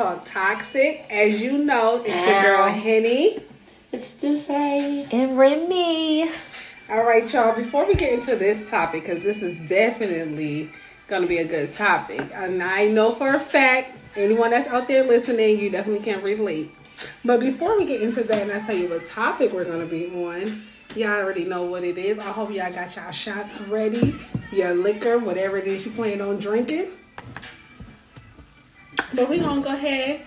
talk toxic. As you know, it's your girl Henny. It's Ducey. And Remy. All right, y'all. Before we get into this topic, because this is definitely going to be a good topic, and I know for a fact anyone that's out there listening, you definitely can relate. But before we get into that, and I tell you what topic we're going to be on, y'all already know what it is. I hope y'all got y'all shots ready, your liquor, whatever it is you plan on drinking. But we're going to go ahead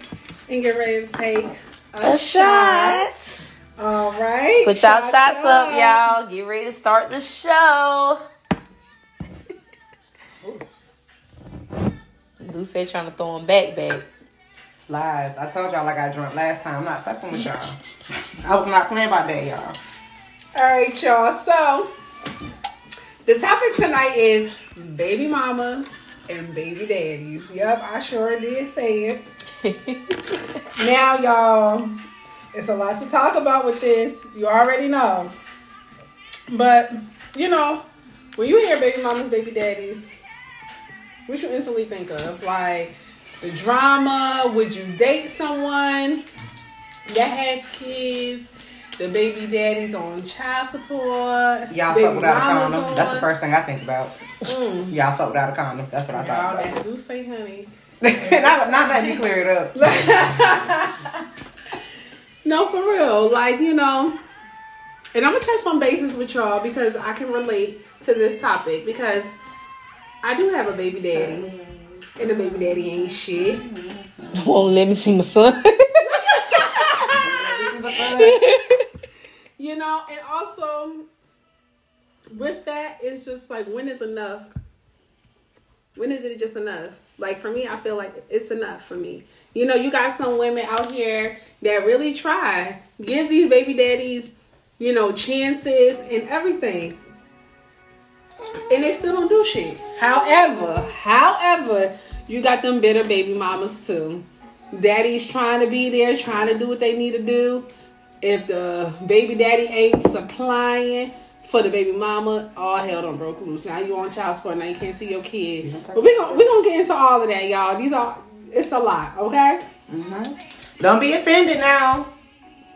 and get ready to take a, A shot. shot. All right. Put y'all shots up, y'all. Get ready to start the show. Lucy trying to throw him back, back. Lies. I told y'all like I drunk last time. I'm not fucking with y'all. I was not playing about that, y'all. All right, y'all. So the topic tonight is baby mamas and baby daddies. Yep, I sure did say it. Now, y'all, it's a lot to talk about with this. You already know. But, you know, when you hear baby mamas, baby daddies, what you instantly think of? Like the drama, would you date someone that has kids? The baby daddy's on child support. Y'all baby fuck without a mama's condom. That's the first thing I think about. Mm. Y'all fuck without a condom. That's what I thought. Y'all thought that about. do say honey. not, not let me clear it up. No, for real. Like, you know, and I'm gonna touch on bases with y'all because I can relate to this topic because I do have a baby daddy. And the baby daddy ain't shit. Won't let me see my son. You know, and also with that, it's just like when is enough? When is it just enough? Like for me, I feel like it's enough for me. You know, you got some women out here that really try give these baby daddies, you know, chances and everything, and they still don't do shit. However, however, you got them bitter baby mamas too. Daddy's trying to be there, trying to do what they need to do. If the baby daddy ain't supplying for the baby mama, all hell done broke loose. Now you on child support, now you can't see your kid. But we gonna we gonna get into all of that, y'all. These are it's a lot, okay? Mm-hmm. Don't be offended now.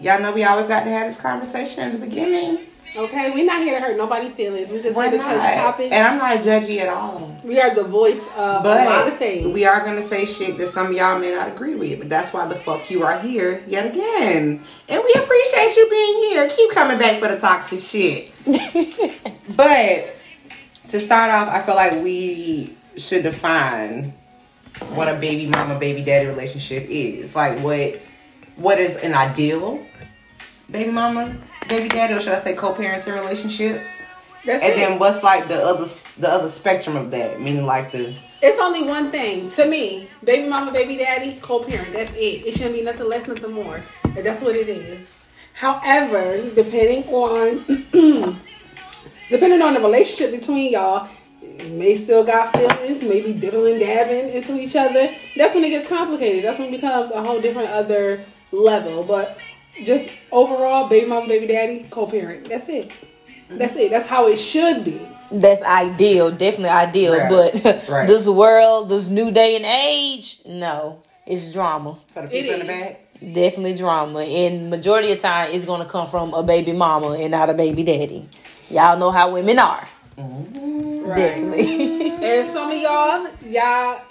Y'all know we always got to have this conversation in the beginning. Okay, we're not here to hurt nobody's feelings. We just We're here to touch topics. And I'm not judgy at all. we are the voice of a lot of But things. we are gonna say shit that some of y'all may not agree with. But that's why the fuck you are here yet again. And we appreciate you being here. Keep coming back for the toxic shit. but to start off, I feel like we should define what a baby mama baby daddy relationship is. Like what what is an ideal baby mama baby daddy or should I say co-parenting relationship? That's And it. then what's like the other the other spectrum of that? Meaning like the It's only one thing to me: baby mama, baby daddy, co-parent. That's it. It shouldn't be nothing less, nothing more. And that's what it is. However, depending on depending on the relationship between y'all, may still got feelings, maybe diddling dabbing into each other. That's when it gets complicated. That's when it becomes a whole different other level. But just overall, baby mama, baby daddy, co-parent. That's it. That's it. That's how it should be. That's ideal, definitely ideal. Right. But Right. this world, this new day and age, no, it's drama. for the people It in the back. Definitely drama. And majority of time, it's gonna come from a baby mama and not a baby daddy. Y'all know how women are. Mm-hmm. Right. Definitely. And some of y'all, y'all,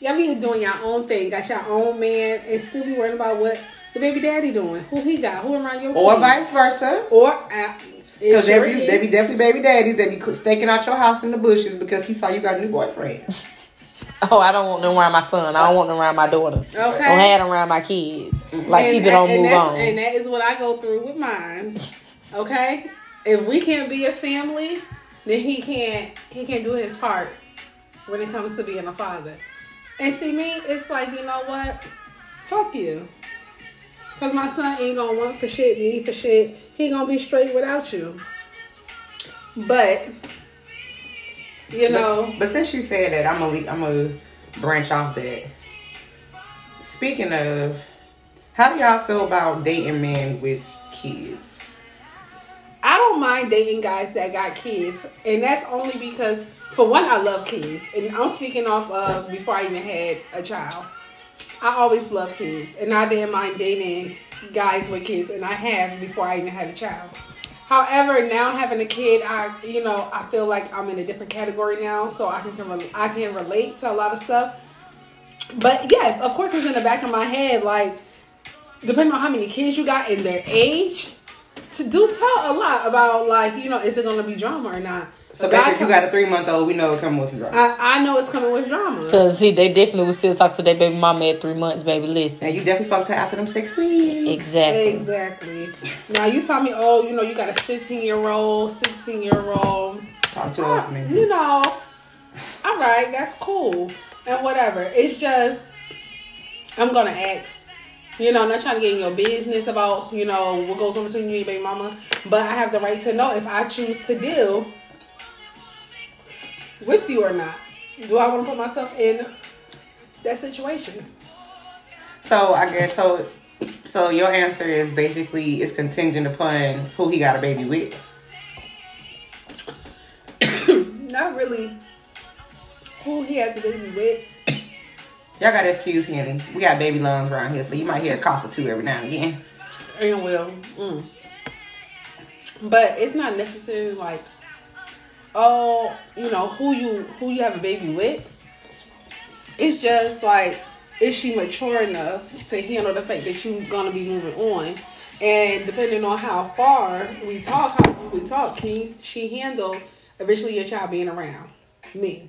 y'all be doing your own thing, got your own man, and still be worried about what the baby daddy doing, who he got, who around your Or kid. vice versa. or uh, Because sure they, be, they be definitely baby daddies. They be staking out your house in the bushes because he saw you got a new boyfriend. oh, I don't want them around my son. I don't want them around my daughter. okay. Don't have them around my kids. Like And- keep it on, and move on. And that is what I go through with mine. Okay, if we can't be a family, then he can't he can't do his part when it comes to being a father. And see me, it's like you know what? Fuck you. Cause my son ain't gonna want for shit, need for shit. He gonna be straight without you. But you know, But since you said that, I'm gonna I'm gonna branch off that. Speaking of, how do y'all feel about dating men with kids? I don't mind dating guys that got kids, and that's only because, for one, I love kids, and I'm speaking off of before I even had a child. I always love kids, and I didn't mind dating guys with kids, and I have before I even had a child. However, now having a kid, I you know I feel like I'm in a different category now, so I can I can relate to a lot of stuff. But yes, of course, it's in the back of my head, like depending on how many kids you got and their age, to do tell a lot about like you know is it gonna be drama or not. So basically, if you got a three month old, we know it's coming with some drama. I, I know it's coming with drama. Cause see, they definitely would still talk to their baby mama at three months, baby. Listen, and you definitely fucked her after them six weeks. Exactly. Exactly. Now you tell me, oh, you know, you got a fifteen year old, sixteen year old. I'm too old for me. You know, all right, that's cool and whatever. It's just I'm gonna ask you know, not trying to get in your business about, you know, what goes on between you and your baby mama. But I have the right to know if I choose to deal with you or not. Do I want to put myself in that situation? So I guess so. So your answer is basically it's contingent upon who he got a baby with. Not really. Who he has a baby with. Y'all gotta excuse him. We got baby lungs around here, so you might hear a cough or two every now and again. And will. Mm. But it's not necessarily like, oh, you know, who you who you have a baby with. It's just like, is she mature enough to handle the fact that you're gonna be moving on? And depending on how far we talk, how we talk, can she handle eventually your child being around me?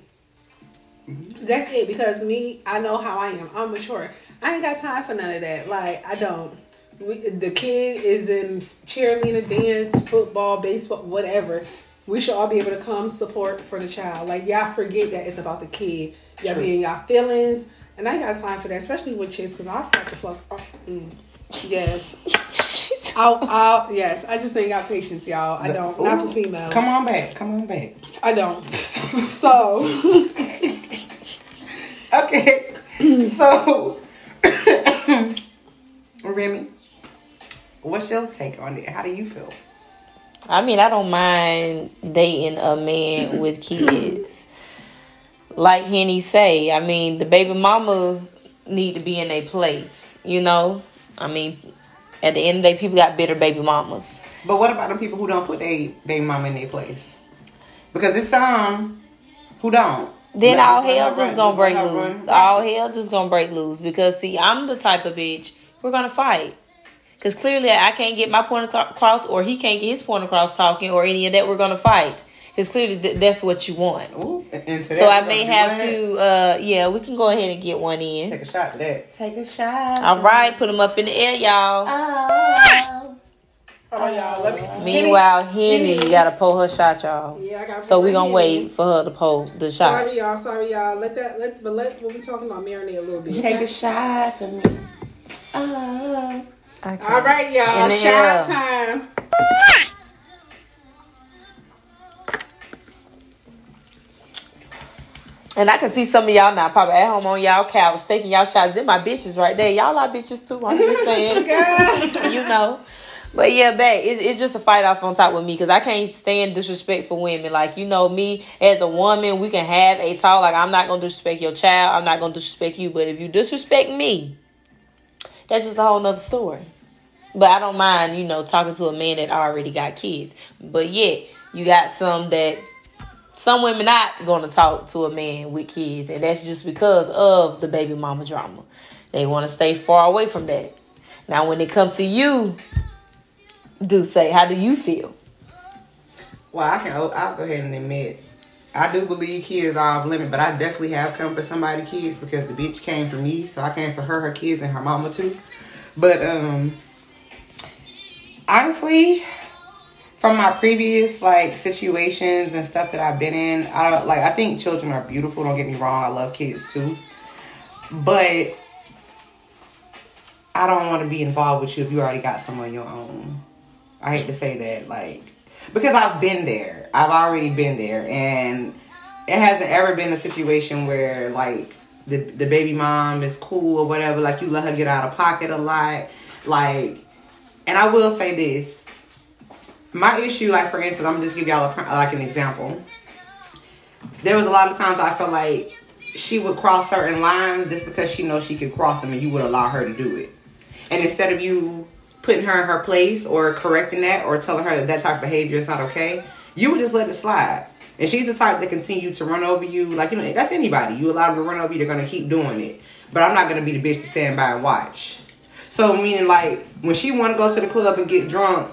That's it because me, I know how I am. I'm mature. I ain't got time for none of that. Like I don't. We, the kid is in cheerleading, dance, football, baseball, whatever. We should all be able to come support for the child. Like y'all forget that it's about the kid. Y'all be in y'all feelings, and I ain't got time for that, especially with kids, because I'll start to fuck. Oh, mm. Yes. I'll, I'll, yes. I just ain't got patience, y'all. I don't. Ooh, Not for females. Come on back. Come on back. I don't. so. Okay. so, Remy, what's your take on it? How do you feel? I mean, I don't mind dating a man with kids. Like Henny say, I mean, the baby mama need to be in a place, you know? I mean, at the end of the day, people got bitter baby mamas. But what about the people who don't put their baby mama in their place? Because it's some who don't. Then Let all hell just gonna break loose. All hell just gonna break loose because see, I'm the type of bitch we're gonna fight. Cause clearly I can't get my point across, or he can't get his point across talking, or any of that. We're gonna fight. Cause clearly th- that's what you want. Ooh, so I may have to. Uh, yeah, we can go ahead and get one in. Take a shot to that. Take a shot. All right, put them up in the air, y'all. Oh. Oh, y'all. Let me, Meanwhile, Henny, Henny gotta pull her shot, y'all. Yeah, I got. So we gonna Henny. wait for her to pull the shot. Sorry, y'all. Sorry, y'all. Let that. Let but let what we talking about marinate a little bit. Take a shot for me. Oh. Okay. All right, y'all. Shot time. And I can see some of y'all now probably at home on y'all couch taking y'all shots. They're my bitches right there. Y'all are bitches too. I'm just saying. you know. But yeah, babe, it's, it's just a fight off on top with me because I can't stand disrespect for women. Like, you know, me as a woman, we can have a talk. Like, I'm not going to disrespect your child. I'm not going to disrespect you. But if you disrespect me, that's just a whole nother story. But I don't mind, you know, talking to a man that already got kids. But yet, you got some that some women not to talk to a man with kids. And that's just because of the baby mama drama. They want to stay far away from that. Now, when it comes to you, Ducey? How do you feel? Well, I can. I'll go ahead and admit, I do believe kids are off limit, but I definitely have come for somebody kids because the bitch came for me, so I came for her, her kids, and her mama too. But um, honestly, from my previous like situations and stuff that I've been in, I like. I think children are beautiful. Don't get me wrong. I love kids too, but I don't want to be involved with you if you already got some on your own. I hate to say that, like, because I've been there. I've already been there, and it hasn't ever been a situation where like the the baby mom is cool or whatever. Like you let her get out of pocket a lot, like. And I will say this: my issue, like for instance, I'm gonna just give y'all a, uh, like an example. There was a lot of times I felt like she would cross certain lines just because she knows she could cross them, and you would allow her to do it. And instead of you putting her in her place or correcting that or telling her that that type of behavior is not okay, you would just let it slide. And she's the type that continue to run over you. Like, you know, that's anybody. You allow them to run over you, they're to keep doing it. But I'm not to be the bitch to stand by and watch. So, meaning, like, when she want to go to the club and get drunk,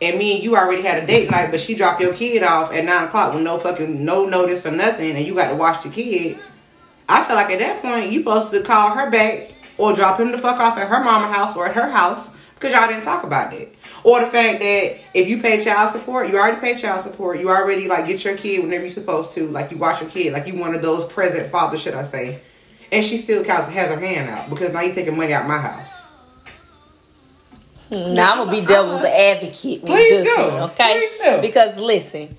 and me and you already had a date night, but she dropped your kid off at 9 o'clock with no fucking, no notice or nothing, and you got to watch the kid, I feel like at that point, you supposed to call her back or drop him the fuck off at her mama house or at her house because y'all didn't talk about it. Or the fact that if you pay child support, you already pay child support. You already like get your kid whenever you're supposed to. Like you watch your kid, like you one of those present fathers, should I say? And she still has her hand out because now you taking money out my house. Now I'm gonna be devil's advocate with Please this do. one, okay? Please do. Because listen,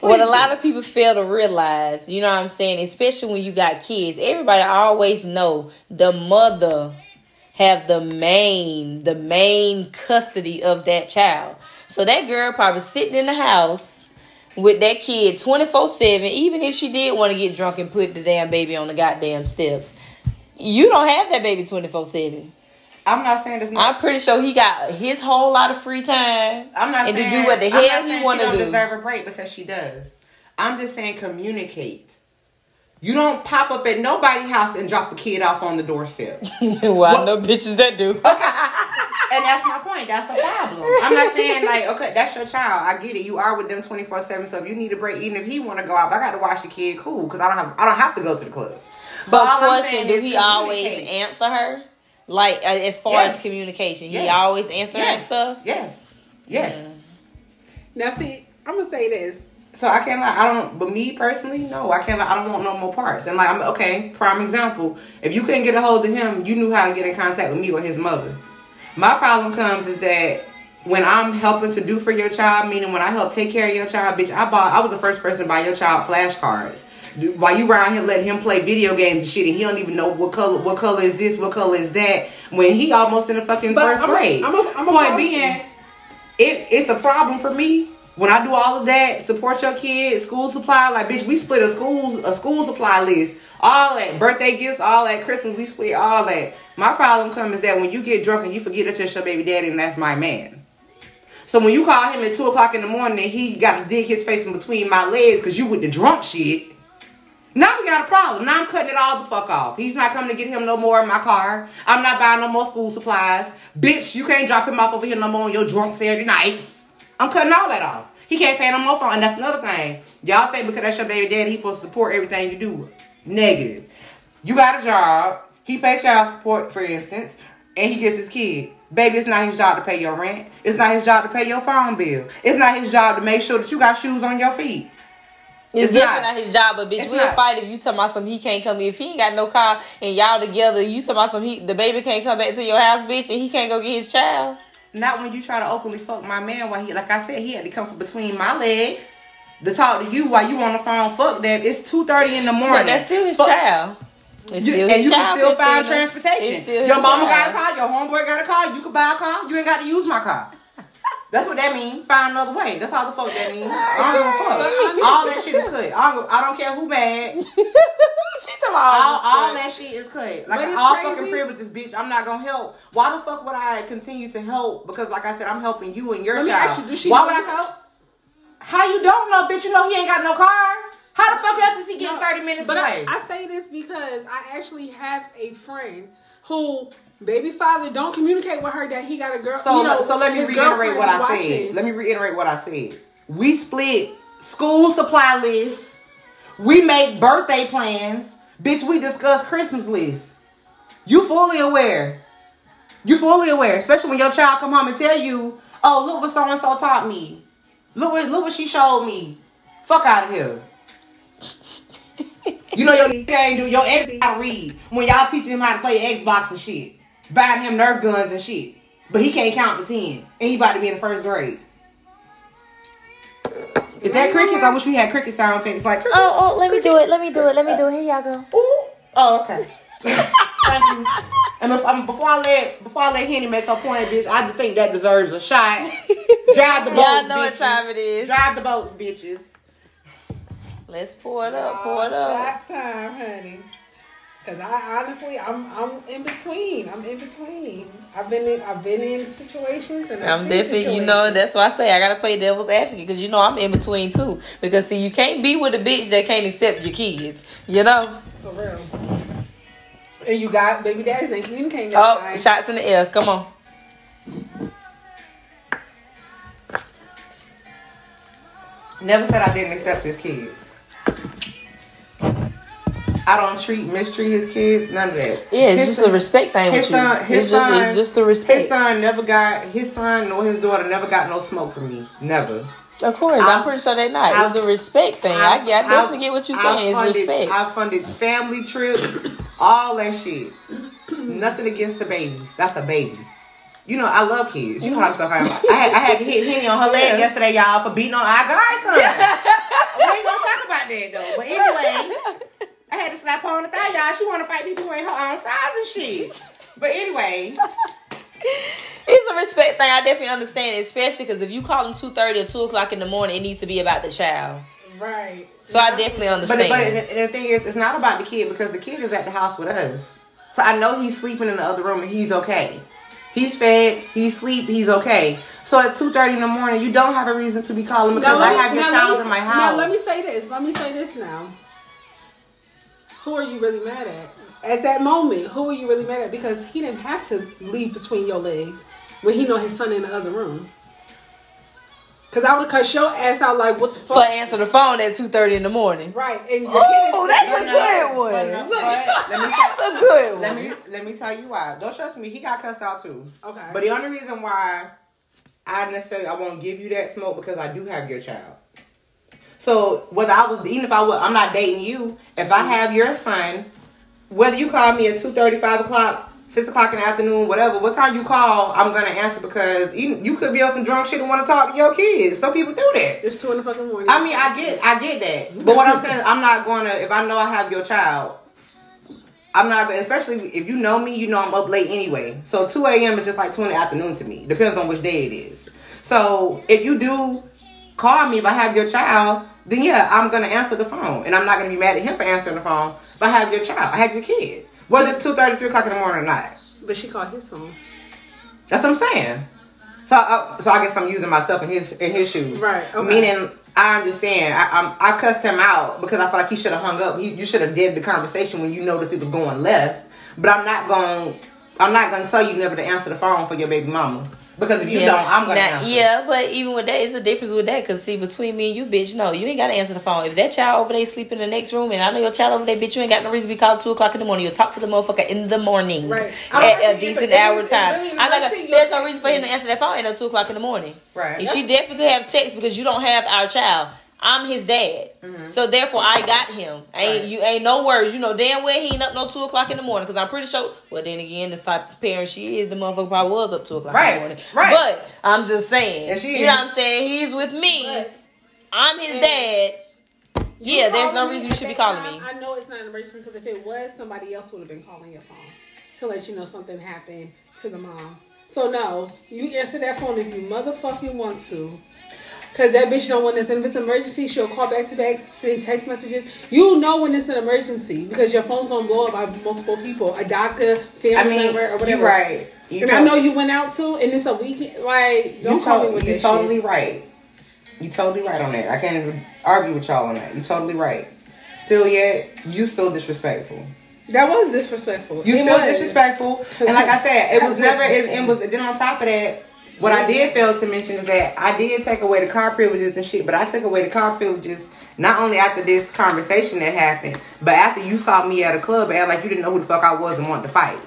what a lot of people fail to realize, you know what I'm saying, especially when you got kids, everybody always know the mother have the main, the main custody of that child. So that girl probably sitting in the house with that kid 24 7, even if she did want to get drunk and put the damn baby on the goddamn steps. You don't have that baby 24 7. I'm not saying it's not. I'm pretty sure he got his whole lot of free time. I'm not and saying to do what the hell he want to don't deserve a break because she does. I'm just saying communicate. You don't pop up at nobody's house and drop the kid off on the doorstep. well, I know bitches that do. and that's my point. That's a problem. I'm not saying like, okay, that's your child. I get it. You are with them 24 seven. So if you need a break, even if he want to go out, I got to watch the kid. Cool, because I don't have I don't have to go to the club. So, I'm question: Do he always answer her? Like uh, as far Yes. as communication, he Yes. always answer Yes. stuff. Yes. Yes. Now, see, I'm gonna say this. So I can't lie. I don't. But me personally, no, I can't lie. I don't want no more parts. And like, I'm okay. Prime example. If you couldn't get a hold of him, you knew how to get in contact with me or his mother. My problem comes is that when I'm helping to do for your child, meaning when I help take care of your child, bitch, I bought. I was the first person to buy your child flashcards. While you around here letting him play video games and shit, and he don't even know what color, what color is this, what color is that, when he almost in the fucking But first I'm grade. I'm a- I'm a Point being, it, it's a problem for me when I do all of that. Support your kids, school supply. Like, bitch, we split a school a school supply list. All that birthday gifts, all that Christmas, we split all that. My problem comes is that when you get drunk and you forget that's just your baby daddy and that's my man. So when you call him at two o'clock in the morning and he got to dig his face in between my legs because you with the drunk shit. Now we got a problem. Now I'm cutting it all the fuck off. He's not coming to get him no more in my car. I'm not buying no more school supplies. Bitch, you can't drop him off over here no more on your drunk Saturday nights. I'm cutting all that off. He can't pay no more phone. And that's another thing. Y'all think because that's your baby daddy, he supposed to support everything you do. Negative. You got a job. He pay child support, for instance, and he gets his kid. Baby, it's not his job to pay your rent. It's not his job to pay your phone bill. It's not his job to make sure that you got shoes on your feet. It's, It's definitely not. not his job, but bitch, It's we'll not. fight if you talking about something he can't come. If he ain't got no car and y'all together, you talking about some he the baby can't come back to your house, bitch, and he can't go get his child. Not when you try to openly fuck my man while he, like I said, he had to come from between my legs to talk to you while you on the phone. Fuck that. It's two thirty in the morning. But that's still his Fuck- child. It's You, still and his you child. can still find still- transportation. Your mama child. got a car. Your homeboy got a car. You can buy a car. You ain't got to use my car. That's what that means. Find another way. That's how the fuck that means. I don't give a fuck. All that shit is cut. I don't, I don't care who mad. she talking about All, all, all that shit is cut. Like all crazy. fucking privileges, bitch. I'm not gonna help. Why the fuck would I continue to help? Because like I said, I'm helping you and your Let child. you, Why would I help? How you don't know, bitch? You know he ain't got no car. How the fuck else is he getting No, 30 minutes but I. I say this because I actually have a friend who baby father don't communicate with her that he got a girl. So, you know, so let me reiterate what I watching. said. Let me reiterate what I said. We split school supply lists. We make birthday plans. Bitch, we discuss Christmas lists. You fully aware. You fully aware. Especially when your child come home and tell you, oh, look what so-and-so taught me. Look what, look what she showed me. Fuck out of here. You know your ain't do your ex gotta read when y'all teaching him how to play Xbox and shit, buying him Nerf guns and shit, but he can't count to ten, and he about to be in the first grade. Is that crickets? I wish we had cricket sound effects like. Oh, oh, let me do it. Let me do it. Let me do it. Here y'all go. Ooh. Oh, okay. Thank you. And if, um, before I let before I let Henny make her point, bitch, I just think that deserves a shot. Drive the boats, Y'all know what time it is. Drive the boats, bitches. Let's pour it up. Pour it up. Shot time, honey. Cause I honestly, I'm I'm in between. I'm in between. I've been in I've been in situations and I've I'm seen definitely, you know, that's why I say I gotta play devil's advocate because you know I'm in between too. Because see, you can't be with a bitch that can't accept your kids. You know. for real. And you got baby daddies ain't communicating. that Oh, time. shots in the air. Come on. Never said I didn't accept his kids. I don't treat mistreat his kids. None of that. Yeah, it's His just son- a respect thing his with you. son- his it's just, son- it's just the His son never got his son nor his daughter never got no smoke from me. Never. Of course, I've- I'm pretty sure they're not. I've- it's the respect thing. I, I've- I definitely I've- get what you're saying. It's respect. I funded family trips, all that shit. Nothing against the babies. That's a baby. You know, I love kids. You know how the fuck I am. I had, I had to hit Henny on her leg yesterday, y'all, for beating on our godson. we ain't gonna talk about that though. But anyway, I had to slap her on the thigh, y'all. She wanna fight people who ain't her own size and shit. But anyway, It's a respect thing. I definitely understand, especially because if you call them two thirty or two o'clock in the morning, it needs to be about the child. right. So I definitely understand. but the, the thing is, it's not about the kid because the kid is at the house with us. So I know he's sleeping in the other room and he's okay. He's fed, he's sleep, he's okay. So at two thirty in the morning, you don't have a reason to be calling because let I have your child me- in my Now house. let me say this. Let me say this now. Who are you really mad at? At that moment, who are you really mad at? Because he didn't have to leave between your legs when he know his son in the other room. Cause I would have cut your ass out like what the fuck? for answer the phone at two thirty in the morning. right. And your Oh, that's a good one. But no, but let me That's a good one. let me let me tell you why. Don't trust me. He got cussed out too. Okay. But the only reason why I necessarily I won't give you that smoke because I do have your child. So whether I was even if I was I'm not dating you, if I have your son, whether you call me at two thirty, five o'clock, six o'clock in the afternoon, whatever, what time you call, I'm gonna answer because even, you could be on some drunk shit and want to talk to your kids. Some people do that. it's two in the fucking morning. I mean, I get, I get that, but what I'm saying, is I'm not gonna. If I know I have your child, I'm not gonna. Especially if you know me, you know I'm up late anyway. So 2 a.m. is just like 2 in the afternoon to me. Depends on which day it is. So if you do call me if I have your child, then yeah, I'm gonna answer the phone, and I'm not gonna be mad at him for answering the phone. If I have your child, I have your kid. Whether it's two thirty, three o'clock in the morning or not. but she called his phone. That's what I'm saying. So, I, so I guess I'm using myself in his in his shoes. Right, okay. Meaning, I understand. I, I'm, I cussed him out because I feel like he should have hung up. He, you should have did the conversation when you noticed it was going left. But I'm not going. I'm not going to tell you never to answer the phone for your baby mama because if you don't, I'm going to Now, answer. yeah, but even with that, it's a difference with that. Cause see, between me and you, bitch, no, you ain't gotta answer the phone. If that child over there sleep in the next room, and I know your child over there, bitch, you ain't got no reason to be called two o'clock in the morning. You'll talk to the motherfucker in the morning, Right. At a decent hour it's time. really I'm like, interesting there's no reason for him to answer that phone at two o'clock in the morning. Right. And she definitely could have text because you don't have our child. I'm his dad, so therefore I got him. Ain't Mm-hmm. Right. you ain't no worries. You know damn well he ain't up no two o'clock in the morning because I'm pretty sure. Well, then again, the type of parent she is, the motherfucker probably was up two o'clock in the morning. right. But I'm just saying, she you know what I'm saying? He's with me. But I'm his dad. Yeah, there's no reason you should be calling time, me. I know it's not an emergency because if it was, somebody else would have been calling your phone to let you know something happened to the mom. So no, you answer that phone if you motherfucking want to. Cause that bitch don't want nothing. If it's an emergency, she'll call back to back, send text messages. You know when it's an emergency because your phone's gonna blow up by multiple people, a doctor, family I mean, member, or whatever. you're right. You And I know you went out too, and it's a weekend. Like, don't you call to- me with you this totally shit. right. You totally right on that. I can't even argue with y'all on that. You totally right. Still yet, you still disrespectful. That was disrespectful. You It still was. disrespectful. And like I said, it was never it, it was then on top of that, what I did fail to mention is that I did take away the car privileges and shit, but I took away the car privileges not only after this conversation that happened, but after you saw me at a club and like you didn't know who the fuck I was and wanted to fight.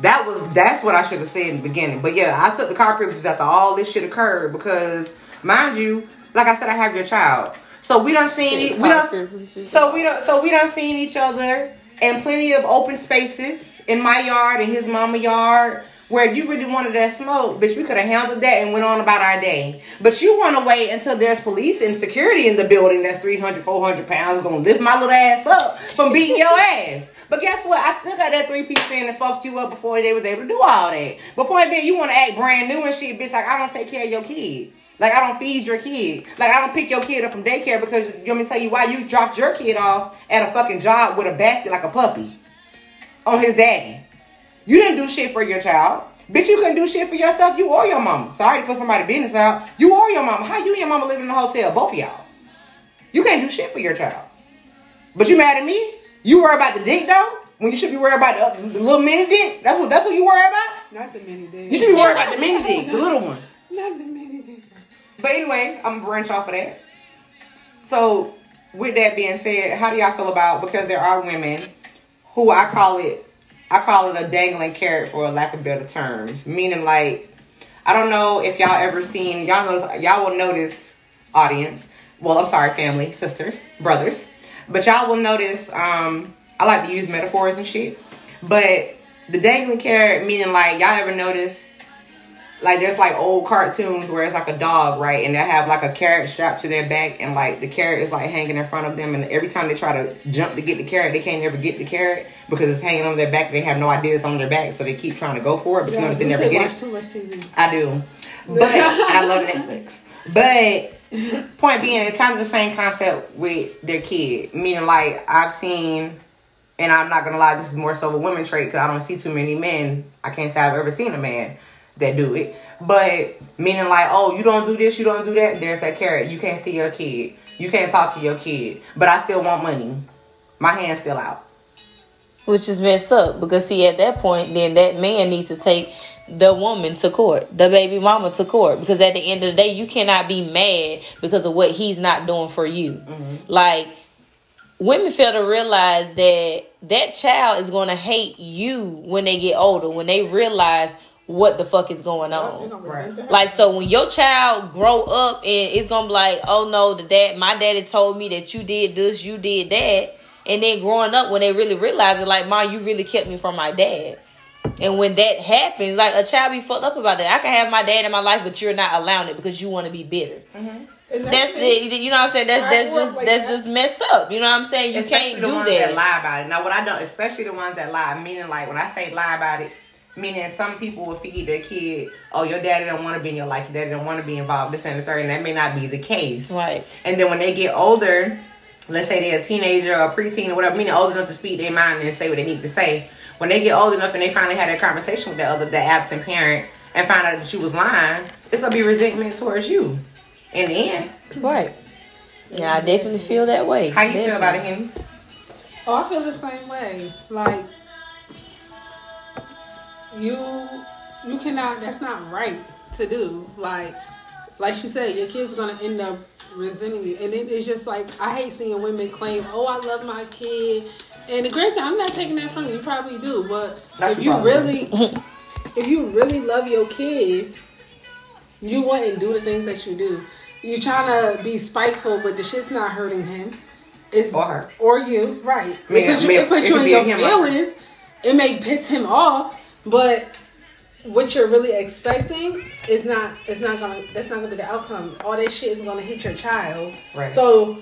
That was that's what I should have said in the beginning. But yeah, I took the car privileges after all this shit occurred because mind you, like I said, I have your child. So we don't seen it. We don't. So we don't. So we don't seen each other in plenty of open spaces in my yard and his mama yard. Where if you really wanted that smoke, bitch, we could have handled that and went on about our day. But you want to wait until there's police and security in the building that's 300, 400 pounds going to lift my little ass up from beating your ass. But guess what? I still got that three piece fan that fucked you up before they was able to do all that. But point being, you want to act brand new and shit, bitch. Like I don't take care of your kids. Like I don't feed your kid. Like I don't pick your kid up from daycare because you want me to tell you why you dropped your kid off at a fucking job with a basket like a puppy on his daddy. You didn't do shit for your child. Bitch, you couldn't do shit for yourself. You or your mama. Sorry to put somebody business out. You or your mama. How you and your mama live in a hotel? Both of y'all. You can't do shit for your child. But you mad at me? You worry about the dick though? When you should be worried about the, the little mini dick? That's what that's what you worry about? Not the mini dick. You should be worried about the mini dick, the little one. Not the mini dick. But anyway, I'm gonna branch off of that. So, with that being said, how do y'all feel about because there are women who I call it I call it a dangling carrot for a lack of better terms. Meaning like I don't know if y'all ever seen y'all notice y'all will notice audience. Well, I'm sorry, family, sisters, brothers. But y'all will notice um I like to use metaphors and shit. But the dangling carrot meaning like y'all ever notice like there's like old cartoons where it's like a dog, right? And they have like a carrot strapped to their back and like the carrot is like hanging in front of them and every time they try to jump to get the carrot, they can't ever get the carrot because it's hanging on their back. They have no idea it's on their back, so they keep trying to go for it, but you Yeah, notice they never get watch it. too much TV. I do. But I love Netflix. But point being, it's kind of the same concept with their kid. Meaning, like, I've seen, and I'm not going to lie, this is more so a women trait because I don't see too many men. I can't say I've ever seen a man that do it. But meaning, like, oh, you don't do this, you don't do that, there's that carrot. You can't see your kid. You can't talk to your kid. But I still want money. My hand's still out. Which is messed up because see at that point then that man needs to take the woman to court, the baby mama to court. Because at the end of the day you cannot be mad because of what he's not doing for you. Like women fail to realize that that child is gonna hate you when they get older, when they realize what the fuck is going on. Right. Like so when your child grow up and it's gonna be like, oh no, the dad my daddy told me that you did this, you did that. And then growing up when they really realize it, like, mom, you really kept me from my dad. And when that happens, like a child be fucked up about that. I can have my dad in my life, but you're not allowing it because you want to be bitter. Mm-hmm. And That's it. You know what I'm saying? That's that's just like that's that. just messed up. You know what I'm saying? You especially can't the do ones that. that. lie about it. Now, what I don't, especially the ones that lie, meaning like when I say lie about it, meaning some people will feed their kid, oh, your daddy don't want to be in your life, your daddy don't want to be involved, this and the third, and that may not be the case. Right. And then when they get older, let's say they're a teenager or a preteen or whatever, meaning old enough to speak their mind and say what they need to say. When they get old enough and they finally had that conversation with the other, the absent parent, and find out that she was lying, it's gonna be resentment towards you. In the end, Right. Yeah, I definitely feel that way. how you feel about it, Definitely. Oh, I feel the same way. Like you, you cannot. That's not right to do. Like, like she said, your kid's gonna end up resenting you, and it, it's just like I hate seeing women claim, "Oh, I love my kid," and the great time. I'm not taking that from you. You probably do, but That's if you really, if you really love your kid, you wouldn't do the things that you do. You're trying to be spiteful, but the shit's not hurting him. It's Or her. or you, right? It puts you, I mean, it puts it you in your feelings. It may piss him off, but what you're really expecting is not. It's not gonna. That's not gonna be the outcome. All that shit is gonna hit your child. Right. So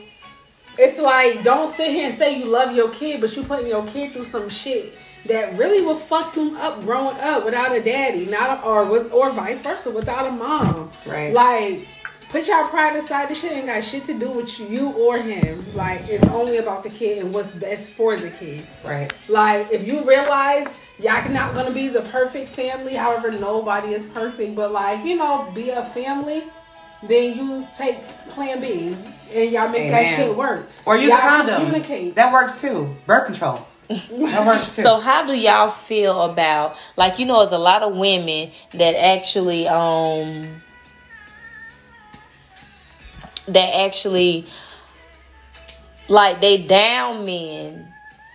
it's like don't sit here and say you love your kid, but you putting your kid through some shit that really will fuck them up growing up without a daddy, not a, or with or vice versa without a mom. Right. Like put your pride aside. This shit ain't got shit to do with you or him. Like it's only about the kid and what's best for the kid. Right. Like if you realize y'all not gonna be the perfect family, however nobody is perfect, but like you know be a family. Then you take Plan B and y'all make that shit work. Or use y'all a condom. Communicate. That works too. Birth control. That works too. So how do y'all feel about like you know there's a lot of women that actually um that actually like they down men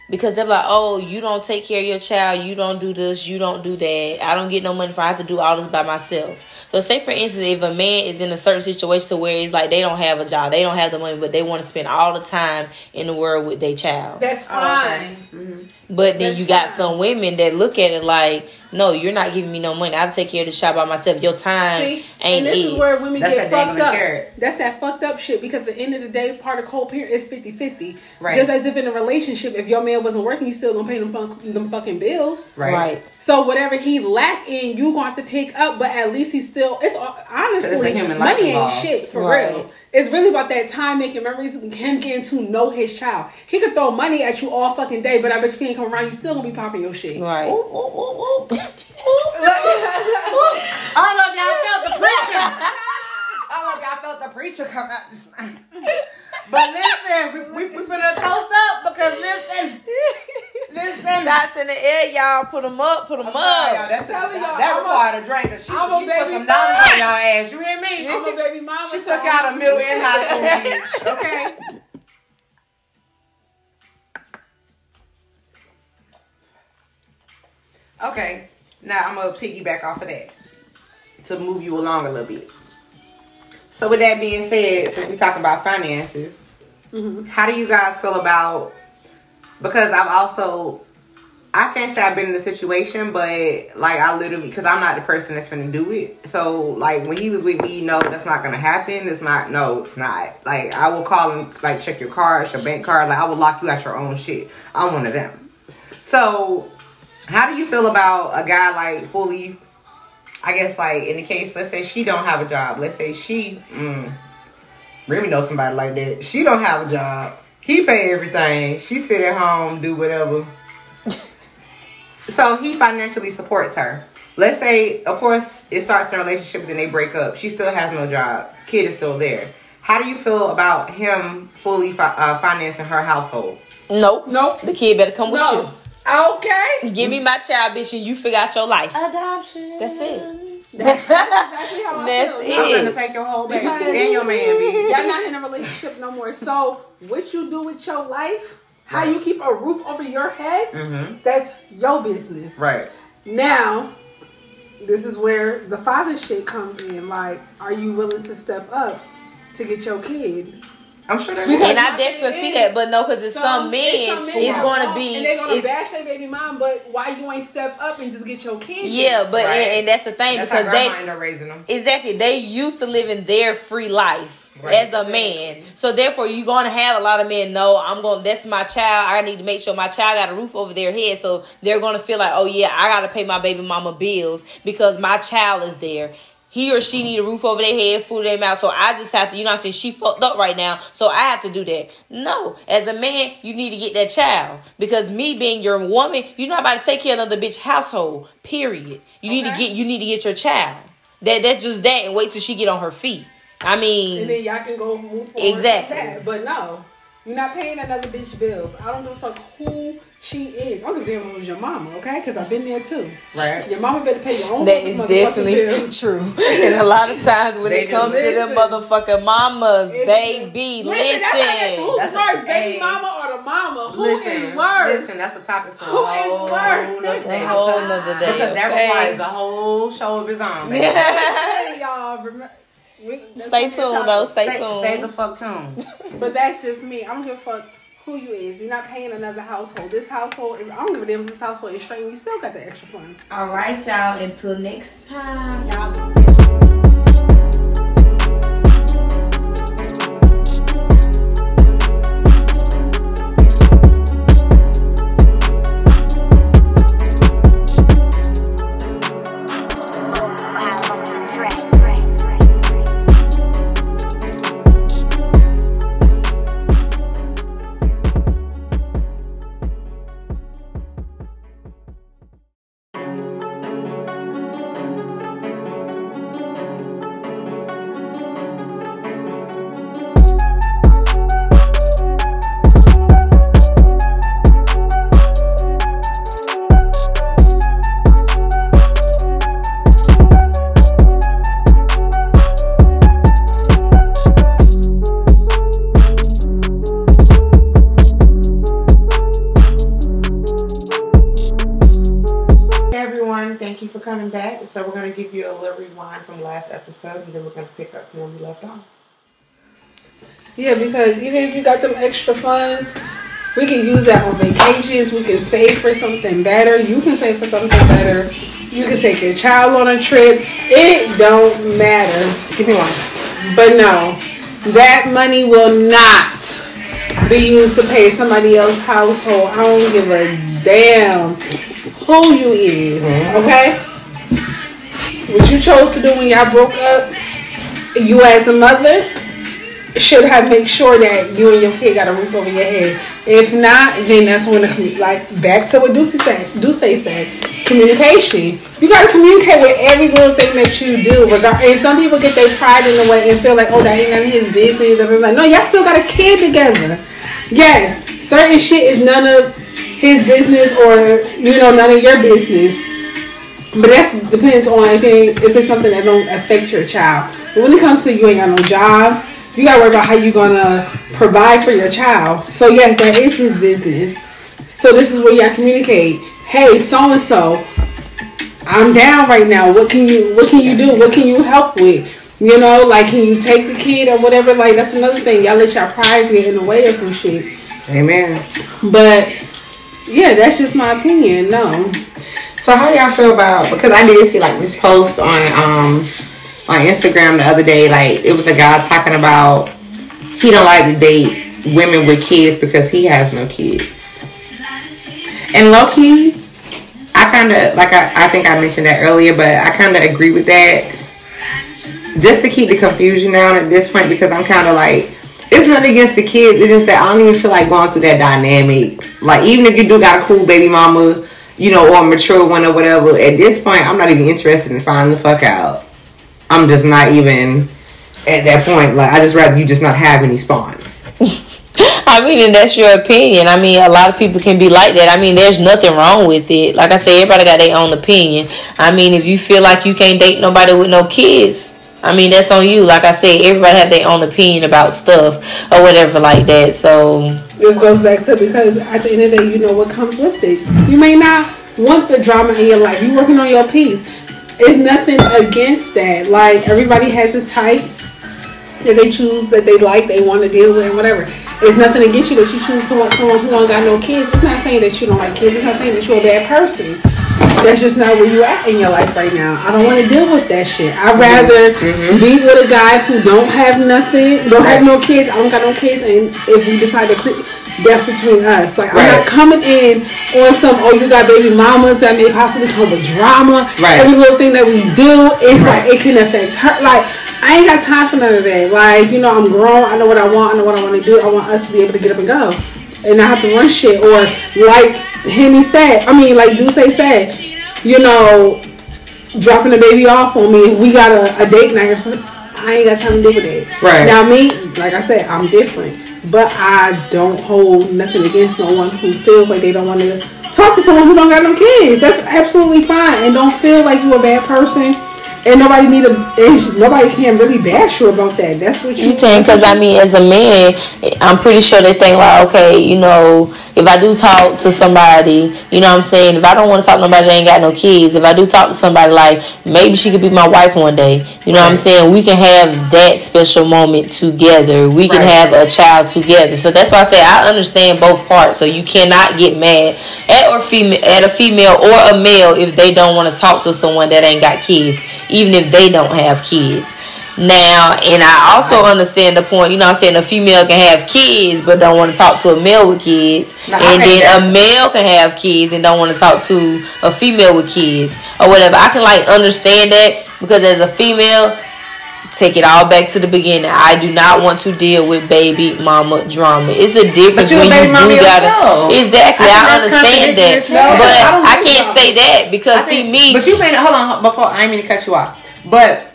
because they're like, oh, you don't take care of your child, you don't do this, you don't do that. I don't get no money for I have to do all this by myself. So say for instance, if a man is in a certain situation where it's like they don't have a job, they don't have the money, but they want to spend all the time in the world with their child. That's Oh, okay. fine. Mm-hmm. But then That's you got fine. some women that look at it like No, you're not giving me no money. I'll take care of the shop by myself. Your time See, ain't and this it. is where women That's get fucked up. carrot. That's that fucked up shit because at the end of the day, part of co-parent is 50-50. Right. Just as if in a relationship, if your man wasn't working, you still gonna pay them, fun- them fucking bills. Right. right. So whatever he lack in, you gonna have to pick up. But at least he's still. It's honestly It's a human life money ain't involved. shit for Right. real. It's really about that time making memories. Him getting to know his child. He could throw money at you all fucking day, but I bet if he ain't come around, you still gonna be popping your shit. Right. Ooh, ooh, ooh, ooh. I don't know if y'all felt the preacher. I don't know if y'all felt the preacher come out just now. But listen, we, we, we finna toast up because listen, listen. Shots in the air, y'all. Put them up. Put them I'm sorry, y'all. up. That's telling y'all, that I'm a- required a drink. 'cause She, I'm a she put baby some dollars on y'all ass. You hear me? I'm a baby mama. She took out a middle and high school bitch. Okay. Okay. Now I'm gonna piggyback off of that to move you along a little bit. So with that being said, since we talking about finances, Mhm. how do you guys feel about? Because I've also, I can't say I've been in the situation, but like I literally, because I'm not the person that's gonna do it. So like when he was with me, no, that's not gonna happen. It's not. No, it's not. Like I will call and like check your cards, your bank card. Like I will lock you out your own shit. I'm one of them. So how do you feel about a guy like fully? I guess like in the case, let's say she don't have a job. Let's say she, mm, Remy knows somebody like that. She don't have a job. He pay everything. She sit at home, do whatever. So he financially supports her. Let's say, of course, it starts a relationship, then they break up. She still has no job. Kid is still there. How do you feel about him fully fi- uh, financing her household? Nope. Nope. The kid better come with No. Okay. Give me my child, bitch, and you figure out your life. Adoption. That's it. That's exactly how I That's feel. it. I'm gonna take your whole baby Because- and your man. Y'all not in a relationship no more. So what you do with your life, how you keep a roof over your head, Mhm. that's your business. Right. Now, this is where the father shit comes in. Like, are you willing to step up to get your kid? I'm sure that. Because- And I definitely see that, but no, because it's So, some men, it's some men it's going to won't, be. and they're gonna bash their baby mom. But why you ain't step up and just get your kid? yeah, but Right. and, and that's the thing That's how because they grandma ended up raising them. exactly they used to living their free life Right. as a man. So therefore, you're gonna have a lot of men. know I'm going. That's my child. I need to make sure my child got a roof over their head. So they're gonna feel like, oh yeah, I gotta pay my baby mama bills because my child is there. He or she need a roof over their head, food in their mouth. So I just have to, you know what I'm saying? She fucked up right now. So I have to do that. No. As a man, you need to get that child. Because me being your woman, you're not about to take care of another bitch household. Period. You need to get you need to get your child. That that's just that and wait till she get on her feet. I mean, And then y'all can go move forward. Exactly. That. But no, you're not paying another bitch bills. I don't give a fuck who she is. I don't give a damn if it was your mama, okay? Because I've been there too. Right. Your mama better pay your own that is definitely bills. true. And a lot of times when They it do. comes to them motherfucking mamas, It- baby, Listen, that's how that's who's That's a- worse, baby mama or the mama? Who listen, is worse? listen, that's a topic for Who a is whole worse? nother day. A whole nother day. Because that okay? requires a whole show of his own. baby. Hey, y'all. Remember, we- Stay gonna be a tuned though. Stay Stay, tuned. stay the fuck tuned. But that's just me. I don't give a fuck who you is. You're not paying another household. This household is. I don't give a damn if this household is straight. You still got the extra funds. All right, y'all. Until next time. Y'all. Episode, and then we're gonna pick up from where we left off. Yeah, because even if you got them extra funds, we can use that on vacations. We can save for something better. You can save for something better. You can take your child on a trip. It don't matter. Give me one. But no, that money will not be used to pay somebody else's household. I don't give a damn who you is. Mm-hmm. Okay? What you chose to do when y'all broke up, you as a mother should have make sure that you and your kid got a roof over your head. If not, then that's when like back to what Ducey said. Ducey said communication. You gotta communicate with every little thing that you do. And some people get their pride in the way and feel like, oh, that ain't none of his business. Like, no, y'all still got a kid together. Yes, certain shit is none of his business or you know none of your business. But that depends on if, it, if it's something that don't affect your child. But when it comes to you ain't got no job, you gotta worry about how you gonna provide for your child. So yes, that is his business. So this is where gotta communicate. Hey, so and so, I'm down right now. What can you What can you do? What can you help with? You know, like can you take the kid or whatever? Like that's another thing. Y'all let y'all pride get in the way of some shit. Amen. But yeah, that's just my opinion. No. So how y'all feel about because I did see like this post on um on Instagram the other day, like it was a guy talking about he don't like to date women with kids because he has no kids. And low key, I kind of like I, I think I mentioned that earlier, but I kind of agree with that. Just to keep the confusion down at this point, because I'm kind of like it's nothing against the kids. It's just that I don't even feel like going through that dynamic. Like even if you do got a cool baby mama, you know, or a mature one or whatever. At this point, I'm not even interested in finding the fuck out. I'm just not even at that point. Like I just rather you just not have any spawns. I mean, and that's your opinion. I mean, a lot of people can be like that. I mean, there's nothing wrong with it. Like I said, everybody got their own opinion. I mean, if you feel like you can't date nobody with no kids, I mean, that's on you. Like I said, everybody have their own opinion about stuff or whatever like that. So This goes back to because at the end of the day, you know what comes with it. You may not want the drama in your life. You're working on your piece. It's nothing against that. Like everybody has a type that they choose that they like, they want to deal with, and whatever. It's nothing against you that you choose to want someone who ain't got no kids. It's not saying that you don't like kids. It's not saying that you're a bad person. That's just not where you at in your life right now. I don't want to deal with that shit. I'd mm-hmm. rather mm-hmm. be with a guy who don't have nothing, don't have no kids. I don't got no kids, and if we decide to create, that's between us. Like I'm not coming in on some. Oh, you got baby mamas that may possibly come with drama. Right. Every little thing that we do, it's Right. like it can affect her. Like I ain't got time for none of that. Like you know, I'm grown. I know what I want. I know what I want to do. I want us to be able to get up and go, and not have to run shit. Or like Henny said, I mean, like Ducey said, you know, dropping the baby off on me. We got a, a date night or something. I ain't got time to deal with it. Right. Now me, like I said, I'm different. But I don't hold nothing against no one who feels like they don't want to talk to someone who don't got no kids. That's absolutely fine. And don't feel like you're a bad person. And nobody need a nobody can really bash you about that. That's what you, You can, because I mean, as a man, I'm pretty sure they think like, okay, you know, if I do talk to somebody, you know what I'm saying? If I don't want to talk to nobody that ain't got no kids, if I do talk to somebody like, maybe she could be my wife one day, you know what I'm saying? We can have that special moment together. We can Right. have a child together. So that's why I say I understand both parts. So you cannot get mad at or female at a female or a male if they don't want to talk to someone that ain't got kids, even if they don't have kids. Now, and I also understand the point, you know what I'm saying, a female can have kids but don't want to talk to a male with kids. Now, I and then a male can have kids and don't want to talk to a female with kids or whatever. I can like understand that because as a female, take it all back to the beginning. I do not want to deal with baby mama drama. It's a difference But you a when you do gotta yourself. exactly. I I, understand that, but I I, can't say that because think- see me. But you may not, hold on before I mean to cut you off. But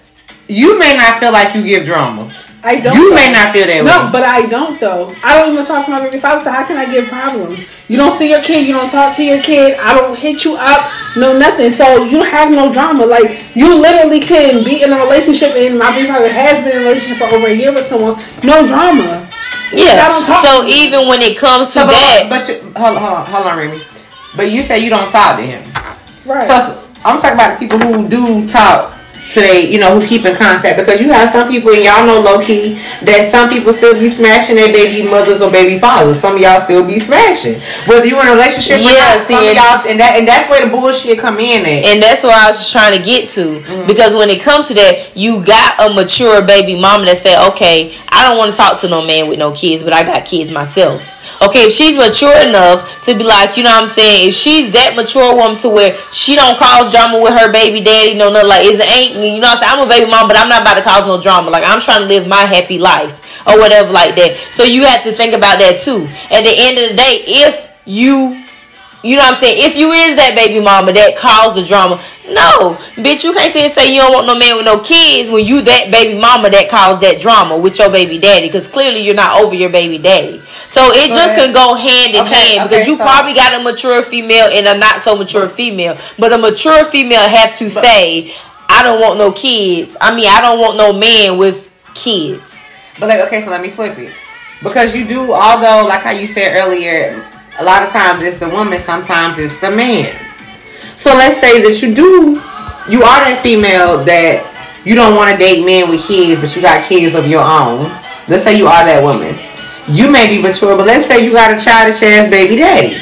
you may not feel like you give drama. I don't. You though. may not feel that way. No, way. but I don't though. I don't even talk to my baby father. So how can I get problems? You don't see your kid. You don't talk to your kid. I don't hit you up. No nothing. So you have no drama. Like you literally can be in a relationship, and my baby father has been in a relationship for over a year with someone. No drama. I yeah. don't talk So to even when it comes to So, that, but you, hold, hold on, hold on, Remy. But you say you don't talk to him. Right. So I'm talking about the people who do talk to they, you know, who keep in contact because you have some people and y'all know low key that some people still be smashing their baby mothers or baby fathers. Some of y'all still be smashing. Whether you in a relationship Yeah, or not, see, some of and- y'all and that and that's where the bullshit come in at. And that's what I was trying to get to. Mm-hmm. Because when it comes to that, you got a mature baby mama that say, okay, I don't want to talk to no man with no kids, but I got kids myself. Okay, if she's mature enough to be like, you know what I'm saying, if she's that mature woman to where she don't cause drama with her baby daddy, no, nothing like, it ain't, you know what I'm saying, I'm a baby mom, but I'm not about to cause no drama. Like, I'm trying to live my happy life or whatever like that. So you have to think about that too. At the end of the day, if you you know what I'm saying? If you is that baby mama that caused the drama, no, bitch, you can't sit say you don't want no man with no kids when you that baby mama that caused that drama with your baby daddy, because clearly you're not over your baby daddy. So it just But- can go hand in Okay, hand because okay, you so- probably got a mature female and a not so mature female, but a mature female have to say, I don't want no kids. I mean, I don't want no man with kids. But like, okay, so let me flip it. Because you do, although, like how you said earlier, a lot of times it's the woman, sometimes it's the man. So let's say that you do, you are that female that you don't want to date men with kids, but you got kids of your own. Let's say you are that woman. You may be mature, but let's say you got a childish ass baby daddy.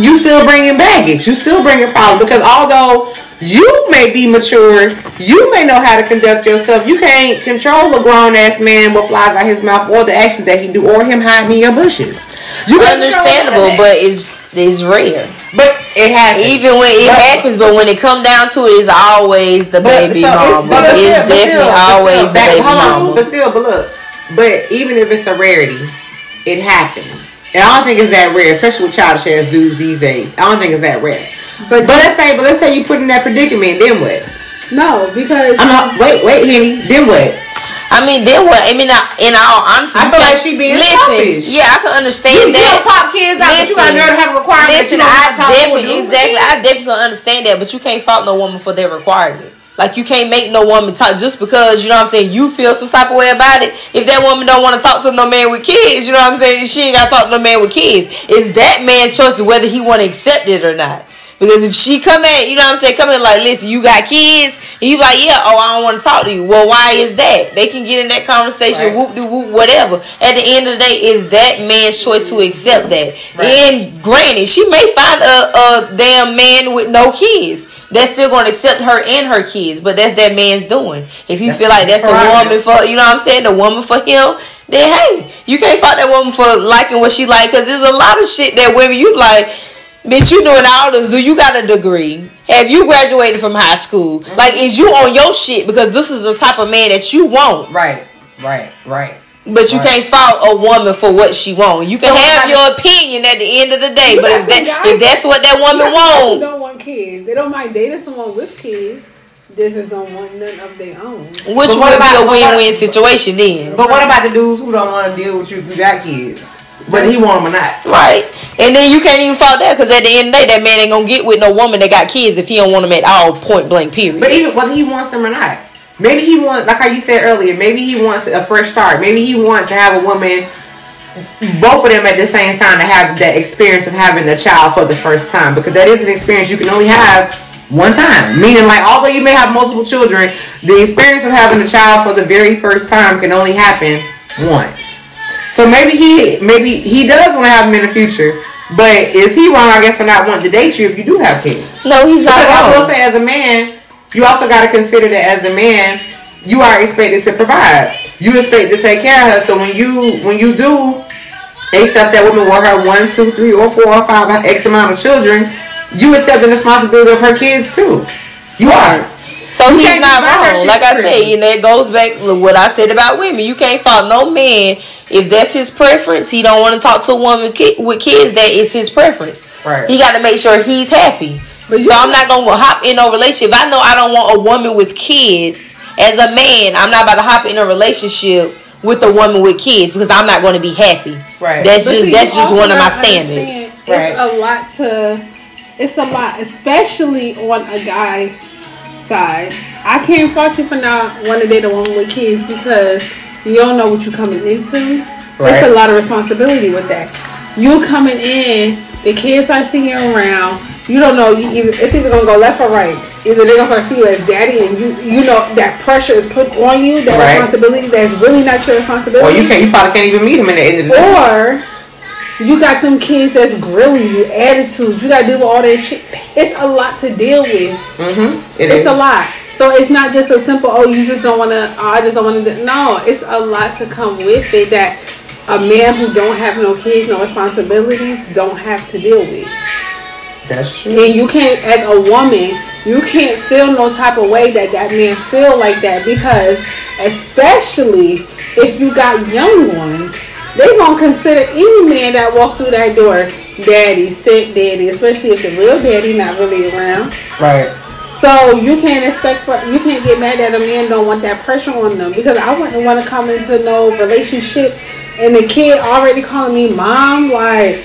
You still bringing baggage. You still bringing problems because although you may be mature, you may know how to conduct yourself. You can't control a grown ass man what flies out his mouth or the actions that he do or him hiding in your bushes. You Understandable, none of that. but it's it's rare. but it happens. Even when it But- happens, but when it come down to it, it's always the But- baby so it's- but It's, but definitely still- always still, the baby mama. But still, but look, but even if it's a rarity, it happens. And I don't think it's that rare, especially with childish ass dudes these days. I don't think it's that rare. But, But let's say, but let's say you put in that predicament, then what? no, because I'm not. Wait, wait, Henny. Then what? I mean, then what? I mean, I- in all honesty, I feel like she being listen. selfish. Yeah, I can understand You, you that. don't pop kids out, but you got nerve to have a requirement. that Listen, you don't I have to talk to a definitely exactly, I definitely can understand that, but you can't fault no woman for their requirement. Like you can't make no woman talk just because you know what I'm saying. You feel some type of way about it. If that woman don't want to talk to no man with kids, you know what I'm saying. She ain't got to talk to no man with kids. It's that man's choice of whether he want to accept it or not. Because if she come at, you know what I'm saying, come in like, listen, you got kids, and you like, yeah, oh, I don't want to talk to you. Well, why is that? They can get in that conversation, Right. whoop de whoop, whatever. At the end of the day, it's that man's choice to accept that. Right. And granted, she may find a, a damn man with no kids. That's still going to accept her and her kids, but that's that man's doing. If you That's feel like that's the woman for, you know what I'm saying, the woman for him, then hey, you can't fault that woman for liking what she like, because there's a lot of shit that women you like. Bitch, you doing all this. Do you got a degree? Have you graduated from high school? Like, is you on your shit? Because this is the type of man that you want. Right, right, right. But you Right. can't fault a woman for what she want. You can So have I- your opinion at the end of the day, but if that guys if that's what that woman got some who don't want kids. They don't mind dating someone with kids. This is don't want none of their own. which But would about- be a but what- win-win situation then, But what about the dudes who don't want to deal with you if you got kids, but he want them or not? right? And then you can't even fault that because at the end of the day, that man ain't gonna get with no woman that got kids if he don't want them at all. Point blank. Period. But even whether he wants them or not, maybe he wants, like how you said earlier, maybe he wants a fresh start. Maybe he wants to have a woman, both of them at the same time, to have that experience of having a child for the first time because that is an experience you can only have one time. Meaning, like although you may have multiple children, the experience of having a child for the very first time can only happen once. So maybe he maybe he does want to have them in the future. But is he wrong, I guess, for not wanting to date you if you do have kids? no, he's not Because I will wrong. say, as a man, you also got to consider that as a man, you are expected to provide. You expect to take care of her. So when you when you do accept that woman with her one, two, three, or four, or five x amount of children, you accept the responsibility of her kids too. You are. So You he's not just buy that wrong. Like I said, free. and that goes back to what I said about women. You can't fault no man if that's his preference. He don't want to talk to a woman ki- with kids. That is his preference. Right. He got to make sure he's happy. But you so I'm not gonna hop in a relationship. I know I don't want a woman with kids. As a man, I'm not about to hop in a relationship with a woman with kids because I'm not going to be happy. Right. That's But just see, that's just one of my standards. understand Right. It's a lot to. It's a lot, especially on a guy side. I can't fault you for not wanting to date a woman with kids because you don't know what you're coming into. Right. It's a lot of responsibility with that. You're coming in, the kids are seeing you around. You don't know. You either, it's either gonna go left or right. either they're gonna see you as daddy, and you you know that pressure is put on you, that Right. responsibility that's really not your responsibility. Or you can't. You probably can't even meet him in the end of the day. Or you got them kids that's grilling you, attitudes. You gotta deal with all that shit. It's a lot to deal with. Mm-hmm. It it's is. a lot. So it's not just a simple, oh, you just don't want to, oh, I just don't want to. No, it's a lot to come with it that a man who don't have no kids, no responsibilities, don't have to deal with. That's true. And you can't, as a woman, you can't feel no type of way that that man feel like that because, especially if you got young ones, they gonna consider any man that walk through that door daddy, step daddy, especially if the real daddy not really around. Right. So you can't expect for you can't get mad that a man don't want that pressure on them because I wouldn't want to come into no relationship and the kid already calling me mom like.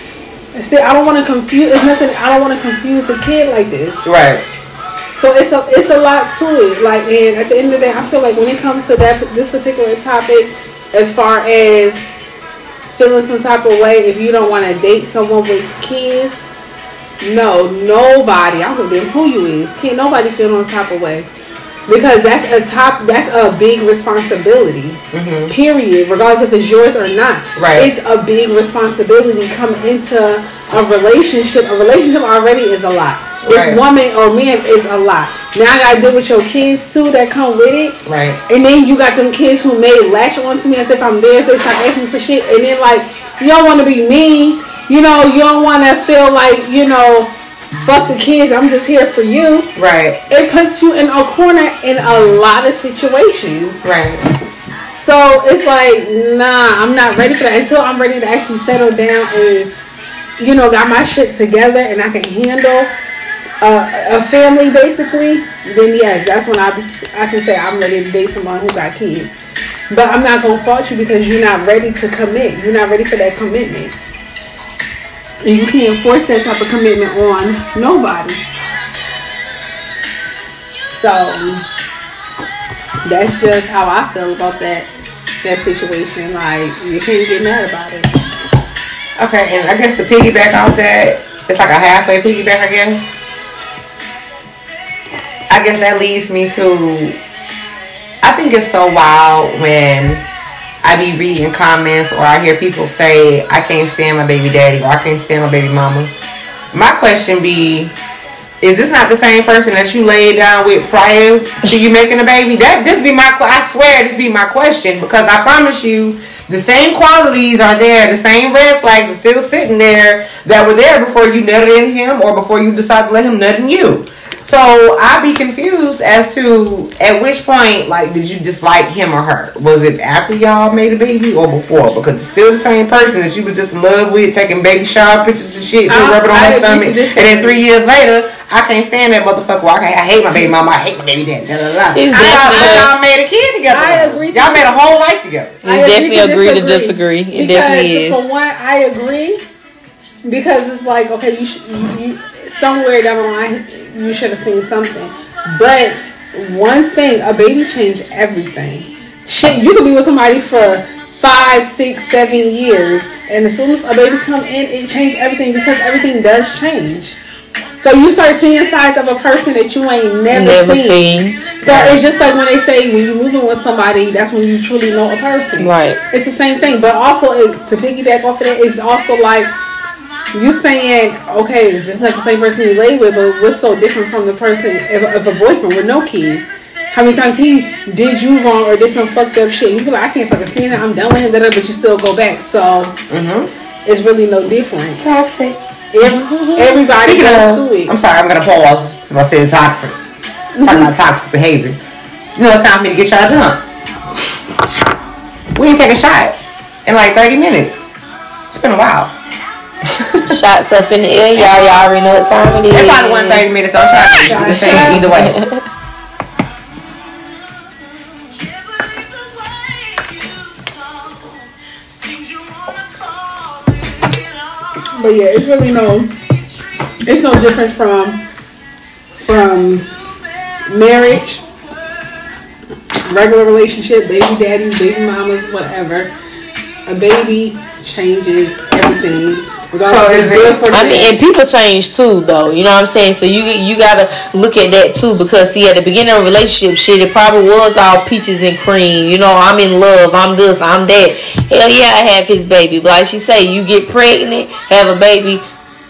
See, I don't want to confuse. It's nothing. I don't want to confuse the kid like this. Right. So it's a it's a lot to it. Like, and at the end of the day, I feel like when it comes to that this particular topic, as far as feeling some type of way, if you don't want to date someone with kids, no, nobody. I don't give a who you is. Can't nobody feel no type of way because that's a top. That's a big responsibility. Mm-hmm. Period. Regardless if it's yours or not. Right. It's a big responsibility come into a relationship. A relationship already is a lot. It's Right. woman or man is a lot. Now I gotta deal with your kids too that come with it. Right. And then you got them kids who may latch on to me as if I'm there, if they start asking for shit. And then like, you don't want to be mean. You know, you don't want to feel like, you know, fuck the kids, I'm just here for you. Right. It puts you in a corner in a lot of situations. Right. So it's like, nah, I'm not ready for that until I'm ready to actually settle down and, you know, got my shit together and I can handle uh, a family basically. Then yes, that's when I I can say I'm ready to date someone who got kids. But I'm not gonna fault you because you're not ready to commit. You're not ready for that commitment. You can't force that type of commitment on nobody. So that's just how I feel about that that situation. Like you can't get mad about it. Okay, and I guess the piggyback off that, it's like a halfway piggyback, I guess. I guess that leads me to. I think it's so wild when I be reading comments or I hear people say, I can't stand my baby daddy or I can't stand my baby mama. My question be, is this not the same person that you laid down with prior to you making a baby? That just be my, I swear this be my question because I promise you, the same qualities are there, the same red flags are still sitting there that were there before you nutted in him or before you decided to let him nut in you. So I'd be confused as to at which point, like, did you dislike him or her? Was it after y'all made a baby or before? Because it's still the same person that you was just in love with, taking baby shower pictures and shit, I- uh-huh. rubbing on I my stomach, and then three years later, I can't stand that motherfucker. Well, I, I hate my baby mama. I hate my baby daddy. Da, da, da. It's I thought definitely- y'all made a kid together. I agree to- Y'all made a whole life together. We definitely agree to disagree. It because definitely is. For one, I agree because it's like okay, you, should. you, you somewhere down the line you should have seen something, but one thing, a baby changed everything. Shit, you could be with somebody for five, six, seven years, and as soon as a baby come in, it changed everything because everything does change. So you start seeing sides of a person that you ain't never, Never seen. seen. So it's just like when they say when you're moving with somebody, that's when you truly know a person. Right. It's the same thing, but also it, to piggyback off of that, it's also like you saying, okay, is this not the same person you lay with, but what's so different from the person of, of a boyfriend with no kids? How many times he did you wrong or did some fucked up shit? And you be like, I can't fucking stand it. I'm done with him, da, da, but you still go back. So Mm-hmm. it's really no different. Toxic. Every, everybody Speaking goes of, through it. I'm sorry, I'm gonna pause because I said toxic. Talking about toxic behavior. You know, it's time for me to get y'all drunk. We ain't take a shot in like 30 minutes. It's been a while. Shots up in the air, y'all. Y'all already know what time it is. It probably wasn't 30 minutes on shot. Shot, The same either way. But yeah, it's really no, it's no difference from from marriage, regular relationship, baby daddies, baby mamas, whatever. A baby changes everything. So is it? I mean, and people change too, though. You know what I'm saying? So you you gotta look at that too, because see, at the beginning of a relationship, shit, it probably was all peaches and cream. You know, I'm in love, I'm this, I'm that. Hell yeah, I have his baby. But like she say, you get pregnant, have a baby.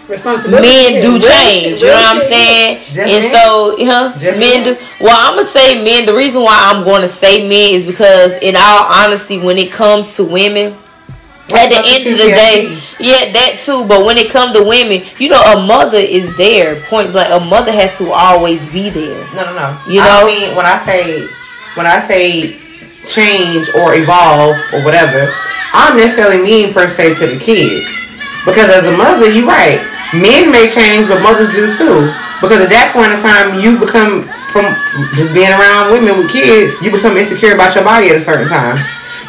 Men do change, you know what I'm saying? Just and men? so, huh? Just men men? do. Well, I'm gonna say men. The reason why I'm going to say men is because, in all honesty, when it comes to women, at the end of the day, yeah, that too. But when it comes to women, you know, a mother is there. Point blank, a mother has to always be there. No, no, no. You know, I mean, when I say when I say change or evolve or whatever, I don't necessarily mean per se to the kid. Because as a mother, you're right. Men may change, but mothers do too. Because at that point in time, you become from just being around women with kids, you become insecure about your body at a certain time.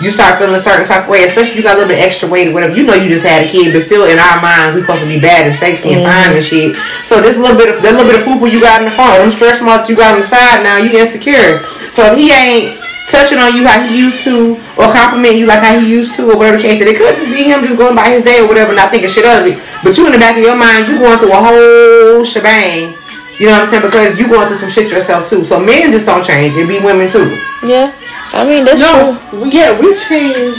You start feeling a certain type of way, especially if you got a little bit extra weight or whatever. You know you just had a kid, but still in our minds we supposed to be bad and sexy and fine and shit. So this little bit of that little bit of food you got in the phone, them stretch marks you got on the side now, you insecure. So if he ain't touching on you how he used to, or compliment you like how he used to, or whatever the case is, it could just be him just going by his day or whatever, not thinking shit of it. But you in the back of your mind, you going through a whole shebang. You know what I'm saying? Because you going through some shit yourself too. So men just don't change. It be women too. Yeah, I mean that's No, true. we- yeah, we change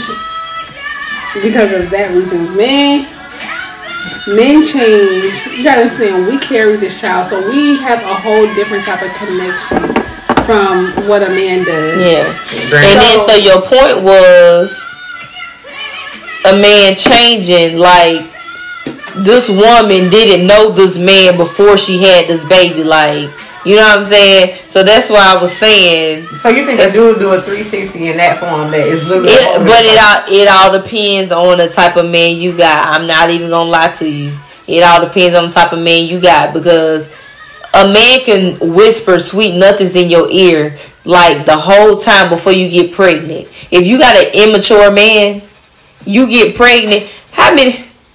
because of that reason. Men, men change. You gotta understand, we carry this child, so we have a whole different type of connection from what a man does. Yeah, Right. and then so your point was a man changing like this woman didn't know this man before she had this baby like you know what i'm saying? So that's why i was saying So you think a dude do a 360 in that form that is literally it, but it all it all depends on the type of man you got. I'm not even gonna lie to you. It all depends on the type of man you got because a man can whisper sweet nothings in your ear like the whole time before you get pregnant. If you got an immature man you get pregnant. How many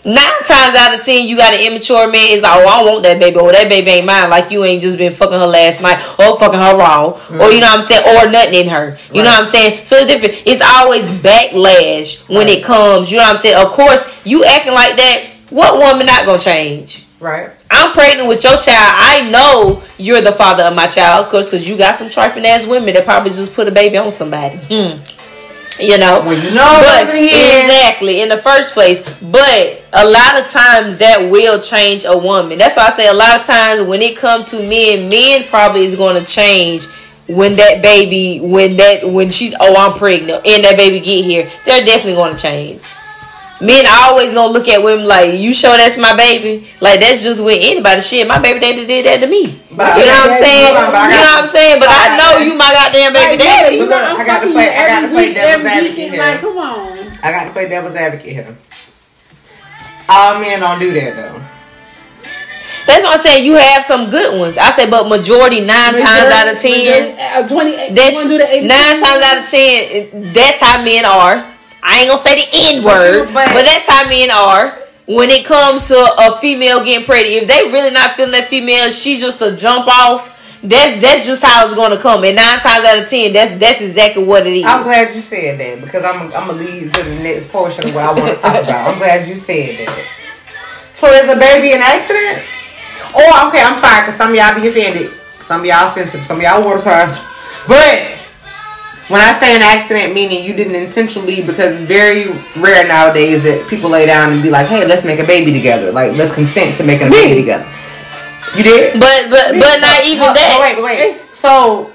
Nine times out of ten, you got an immature man. Is like, oh, I want that baby, or that baby ain't mine. Like you ain't just been fucking her last night, or fucking her raw, or you know what I'm saying, or nothing in her. You know what I'm saying? So it's different. It's always backlash when Right. it comes. You know what I'm saying? Of course, you acting like that. What woman not gonna change? right? I'm pregnant with your child. I know you're the father of my child, of course, because you got some trifling ass women that probably just put a baby on somebody. Hmm. You know, When but what it is. exactly in the first place. But a lot of times that will change a woman. That's why I say a lot of times when it comes to men, men probably is going to change when that baby, when that, when she's oh I'm pregnant and that baby get here. They're definitely going to change. Men always gonna look at women like you sure that's my baby. Like that's just with anybody. Shit, my baby daddy did that to me. But you know what I'm saying? on, but I you know what I'm saying? But I know you my goddamn baby Like, daddy. you Look, I'm I got to play- I got to play devil's advocate here. Like, come on. I got to play devil's advocate here. All men don't do that though. That's what I'm saying. You have some good ones. I say, but majority nine times out of ten, uh, 28. that's you wanna do the 82? nine times out of ten. That's how men are. I ain't gonna say the N word, But that's how men are. When it comes to a female getting pregnant, if they really not feeling that female, she just a jump off. That's that's just how it's gonna come. And nine times out of ten, that's that's exactly what it is. I'm glad you said that because I'm I'm gonna lead to the next portion of what I want to talk about. I'm glad you said that. So is a baby an accident? Oh, okay. I'm sorry because some of y'all be offended. Some of y'all sensitive. Some of y'all water signs. But when I say an accident, meaning you didn't intentionally, because it's very rare nowadays that people lay down and be like, "Hey, let's make a baby together. Like, let's consent to making a baby together." You did? but but but not even Oh, that. Wait, wait. So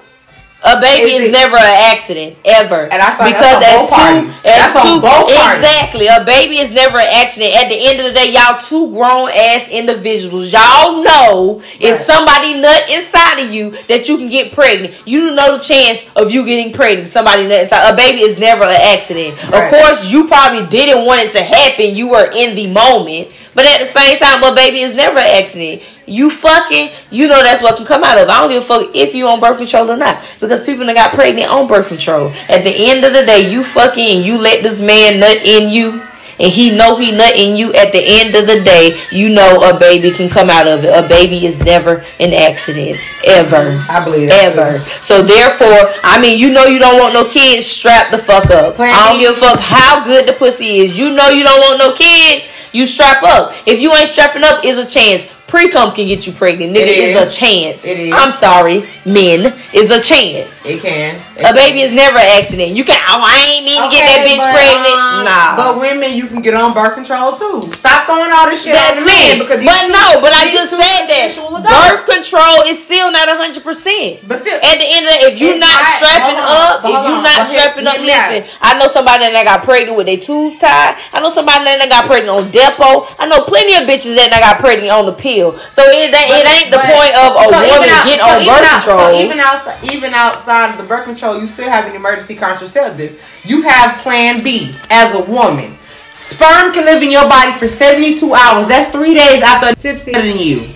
A baby Is is, never an accident ever. And I thought that's on both parties. That's on both parties. exactly. A baby is never an accident. At the end of the day, y'all two grown ass individuals. Y'all know if somebody nut inside of you that you can get pregnant. You know the chance of you getting pregnant. Somebody nut inside. A baby is never an accident. Right. Of course, you probably didn't want it to happen. You were in the moment. But at the same time, a baby is never an accident. You fucking, you know that's what can come out of. it. I don't give a fuck if you on birth control or not. Because people that got pregnant on birth control. At the end of the day, you fucking and you let this man nut in you. And he know he nut in you. At the end of the day, you know a baby can come out of it. A baby is never an accident. Ever. I believe that. Ever. So therefore, I mean, you know you don't want no kids. Strap the fuck up. Plan I don't give a fuck how good the pussy is. You know you don't want no kids. you strap up. If you ain't strapping up, is a chance pre-cum can get you pregnant. Nigga It is. a chance. It is. I'm sorry, men is a chance. It can. A baby is never an accident. You can oh I ain't mean to get that bitch but, pregnant. um, nah. But women, you can get on birth control too. Stop throwing all this shit That on the too. because these But two- no, but I just said that birth control is still not hundred percent. But still, At the end of the if you're not not- strapping up, if you're not strapping up, hear me out. listen. I know somebody that got pregnant with their tubes tied. I know somebody that got pregnant on Depo. I know plenty of bitches that got pregnant on the pill. So it, that, it ain't the But- point of a so woman out- getting so on birth out- control. So even outside, even outside of the birth control, you still have an emergency contraceptive. You have Plan B as a woman. Sperm can live in your body for 72 hours. That's three days after a tipsy nutting you.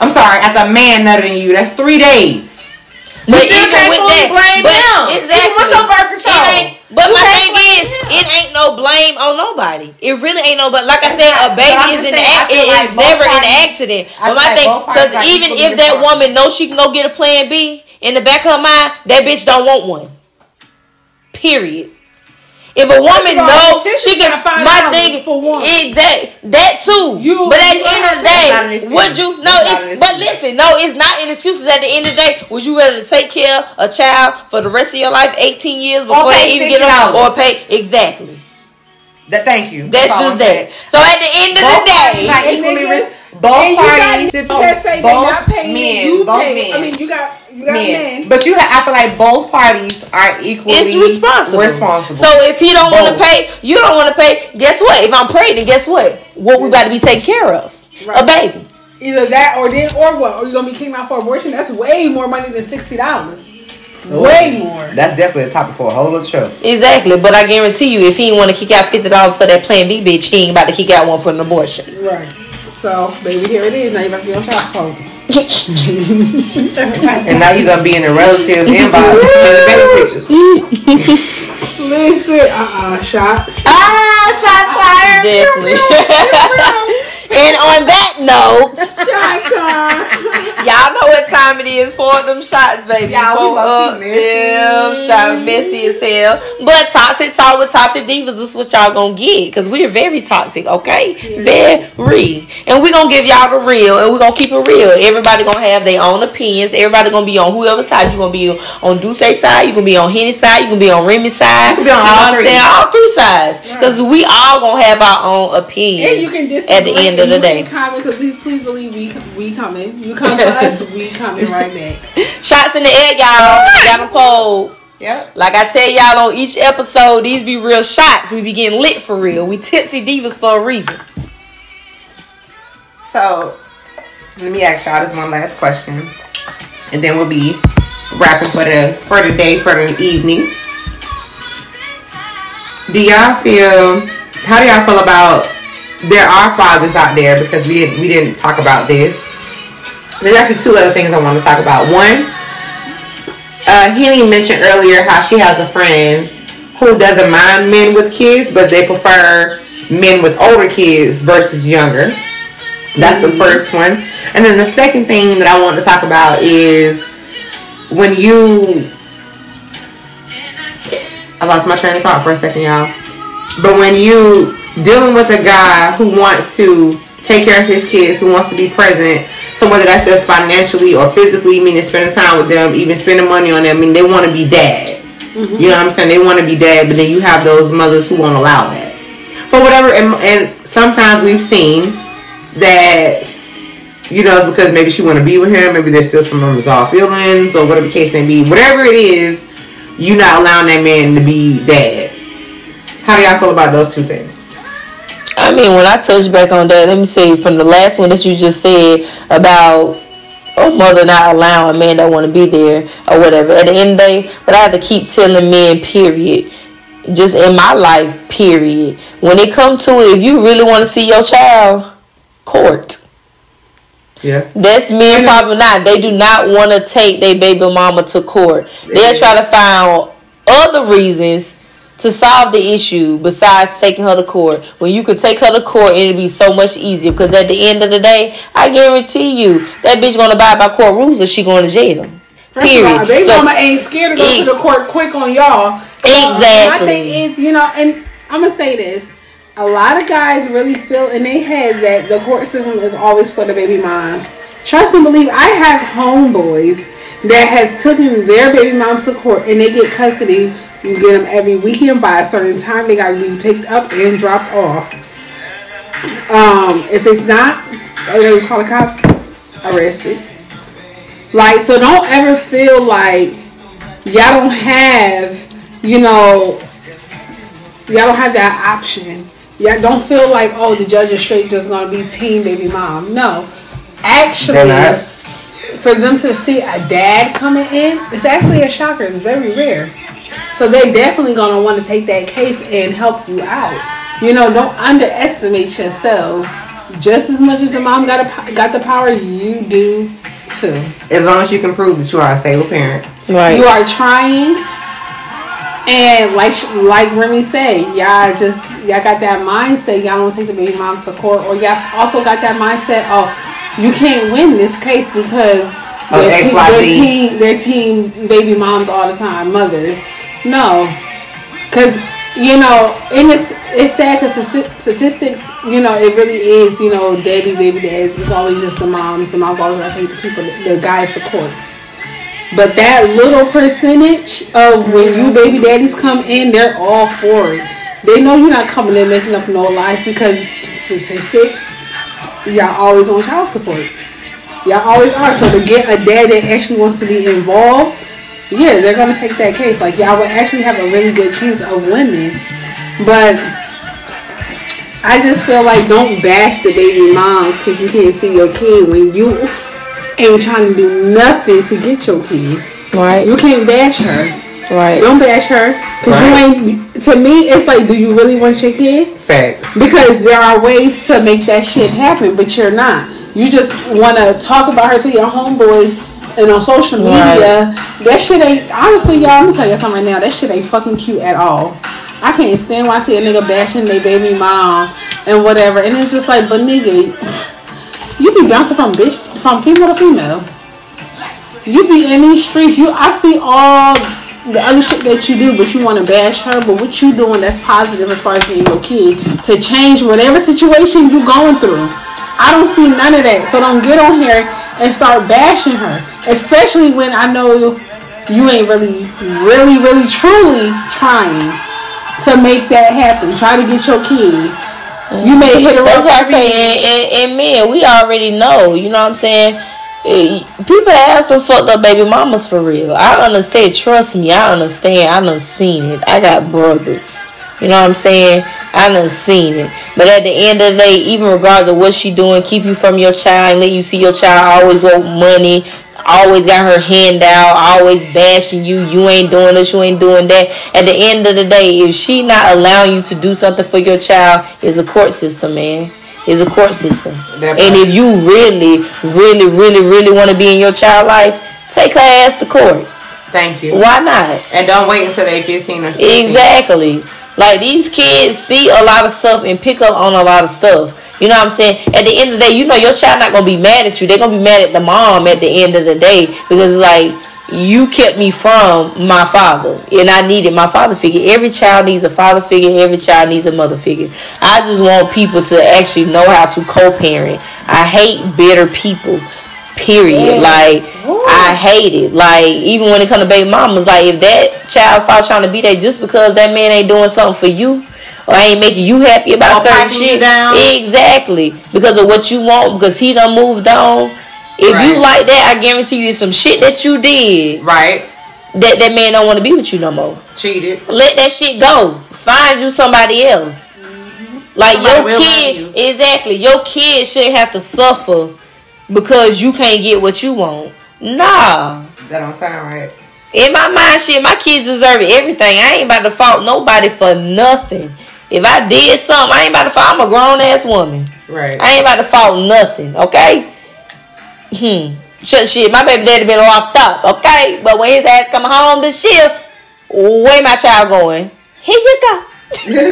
I'm sorry, after a man nutting you. That's three days. But You even with that, blame but him. exactly, Even with your birth control. It ain't, but You my thing is, him. it ain't no blame on nobody. It really ain't no. But like I said, a baby is just an saying, I act. feel It like is never an accident. But my like thing, because even if that woman knows she can go get a Plan B in the back of her mind, that bitch don't want one. Period. If a woman all, knows she she can, find my thing, for one. exact that too. You- but at you the end of the That's day, would you? No, That's it's but listen, no, it's not an excuse. At the end of the day, would you rather take care of a child for the rest of your life, eighteen years before they even get $60. on, or pay exactly? That, thank you. That's all just that. So at the end of Both the day, equally both and you got parties, that both not men, you both men. I mean, you got got men. men. But you, have, I feel like both parties are equally it's responsible. Responsible. So if he don't want to pay, you don't want to pay. Guess what? If I'm pregnant, guess what? What we about to be taken care of? A baby. Either that or then or what? Or you gonna be kicked out for abortion? That's way more money than sixty dollars. Way more. that's definitely a topic for a whole other show. Exactly, but I guarantee you, if he didn't want to kick out fifty dollars for that Plan B bitch, he ain't about to kick out one for an abortion. Right. So, baby, here it is. Now you about to be on child support. And now you're gonna be in the relatives inbox and the baby pictures. Listen, uh uh shots. Ah, shots fired. Definitely. And on that note, y'all know what time it is for them shots, baby. Y'all, we For low-key up messy. them shots, messy as hell. But toxic talk with toxic divas this is what y'all gonna get because we're very toxic, okay? Very. And we gonna give y'all the real, and we gonna keep it real. Everybody gonna have their own opinions. Everybody gonna be on whoever side you gonna be on. Ducey side, you gonna be on Henny side, you gonna be on Remy side. You can be on know all what I'm three. saying? All three sides, because we all gonna have our own opinions. And you can disagree. at the end of the day. you comment because please, please believe we we coming. You come for us, we coming right back. Shots in the air, y'all. Got a poll. Yep. Like I tell y'all on each episode, these be real shots. We be getting lit for real. We tipsy divas for a reason. So let me ask y'all this one last question, and then we'll be wrapping for the for the day for the evening. Do y'all feel? How do y'all feel about? There are fathers out there because we didn't we didn't talk about this. There's actually two other things I want to talk about. One, uh, Henny mentioned earlier how she has a friend who doesn't mind men with kids, but they prefer men with older kids versus younger. That's the first one. And then the second thing that I want to talk about is when you. I lost my train of thought for a second, y'all. But when you dealing with a guy who wants to take care of his kids, who wants to be present, so whether that's just financially or physically, meaning spending time with them, even spending money on them, I mean they want to be dad. Mm-hmm. You know what I'm saying? They want to be dad, but then you have those mothers who won't allow that for whatever. And, and sometimes we've seen that you know it's because maybe she want to be with him, maybe there's still some unresolved feelings or whatever the case may be. Whatever it is, you not allowing that man to be dad. How do y'all feel about those two things? I mean, when I touch back on that, let me say from the last one that you just said about a mother not allowing a man that want to be there or whatever. At the end of the day, but I have to keep telling men, period. Just in my life, period. When it comes to it, if you really want to see your child, court. Yeah. That's men probably not. They do not want to take their baby mama to court. They'll try to find other reasons to solve the issue besides taking her to court. When you could take her to court, it'd be so much easier. Because at the end of the day, I guarantee you that bitch gonna abide by court rules, or she going to jail. First of all, Period. they So- mama ain't scared to go E- to the court quick on y'all. So, Exactly. My thing is, you know, and I'm gonna say this. a lot of guys really feel in their head that the court system is always for the baby moms. Trust and believe, I have homeboys that has taken their baby moms to court and they get custody. You get them every weekend by a certain time. They got to be picked up and dropped off. Um, if it's not, or they just call the cops, arrested. Like, so don't ever feel like y'all don't have, you know, y'all don't have that option. Y'all don't feel like, oh, the judge is straight just gonna be team baby mom. No. Actually, for them to see a dad coming in, it's actually a shocker. It's very rare. So they're definitely gonna want to take that case and help you out. You know, don't underestimate yourselves. Just as much as the mom got a, got the power, you do too. As long as you can prove that you are a stable parent. Right. You are trying. And like like Remy said, y'all just y'all got that mindset. Y'all don't take the baby moms to court, or y'all also got that mindset. Oh, you can't win this case because they're, te- they're team they're team baby moms all the time, mothers. No, because you know, in this it's sad because statistics, you know, it really is, you know, daddy, baby dads. It's always just the moms. The moms always take the people, the guys support. But that little percentage of when you baby daddies come in, they're all for it. They know you're not coming in making up no lies because statistics y'all always on child support. Y'all always are. So to get a dad that actually wants to be involved, yeah, they're gonna take that case. Like y'all would actually have a really good chance of winning. But I just feel like don't bash the baby moms because you can't see your kid when you ain't trying to do nothing to get your kid. Right. You can't bash her. Right. Don't bash her. Cause right. you ain't. To me, it's like, do you really want your kid? Facts. Because there are ways to make that shit happen, but you're not. You just want to talk about her to your homeboys and on social media. Right. That shit ain't. Honestly, y'all, I'm gonna tell you something right now. That shit ain't fucking cute at all. I can't stand when I see a nigga bashing their baby mom and whatever, and it's just like, but nigga, you be bouncing from bitch from female to female. You be in these streets. You, I see all the other shit that you do, but you want to bash her. But what you doing that's positive as far as being your kid to change whatever situation you going through. I don't see none of that. So don't get on here and start bashing her, especially when I know you ain't really, really, really, truly trying to make that happen. Try to get your kid. You may hit her. That's what I say. And, and, and men, we already know. You know what I'm saying? Eh, people have some fucked up baby mamas for real. I understand. Trust me, I understand. I done seen it. I got brothers. You know what I'm saying? I done seen it. But at the end of the day, even regardless of what she doing, keep you from your child let you see your child always want money, always got her hand out, always bashing you. You ain't doing this, you ain't doing that. At the end of the day, if she not allowing you to do something for your child, it's a court system, man is a court system. and if you really, really, really, really want to be in your child life, take her ass to court. Thank you. Why not? And don't wait until they 15 or 16. Exactly. Like these kids see a lot of stuff and pick up on a lot of stuff. You know what I'm saying? At the end of the day, you know your child not gonna be mad at you. They're gonna be mad at the mom at the end of the day because like you kept me from my father and I needed my father figure. Every child needs a father figure, every child needs a mother figure. I just want people to actually know how to co-parent. I hate bitter people. Period. Like I hate it. Like even when it comes to baby mamas, like if that child's father trying to be there just because that man ain't doing something for you, or ain't making you happy about certain shit. Exactly. Because of what you want, because he done moved on if right. you like that, I guarantee you some shit that you did. Right. That that man don't want to be with you no more. Cheated. Let that shit go. Find you somebody else. Mm-hmm. Like somebody your kid, you. exactly. Your kid shouldn't have to suffer because you can't get what you want. Nah. That don't sound right. In my mind, shit, my kids deserve everything. I ain't about to fault nobody for nothing. If I did something, I ain't about to fault. I'm a grown ass woman. Right. I ain't about to fault nothing. Okay. Hmm. Shit, shit, my baby daddy been locked up, okay? But when his ass come home this year, where my child going? Here you go. Here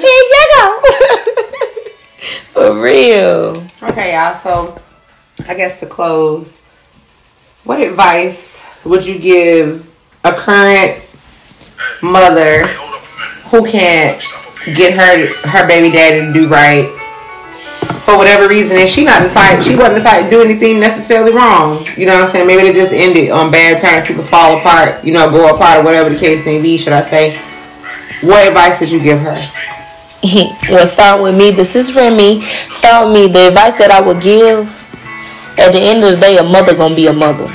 you go. For real. Okay, y'all. So, I guess to close, what advice would you give a current mother who can't get her her baby daddy to do right for whatever reason, and she not the type. She wasn't the type to do anything necessarily wrong. You know what I'm saying? Maybe they just ended on bad terms. People fall apart. You know, go apart or whatever the case may be. Should I say? What advice would you give her? well, start with me. This is Remy. Start with me. The advice that I would give at the end of the day, a mother gonna be a mother.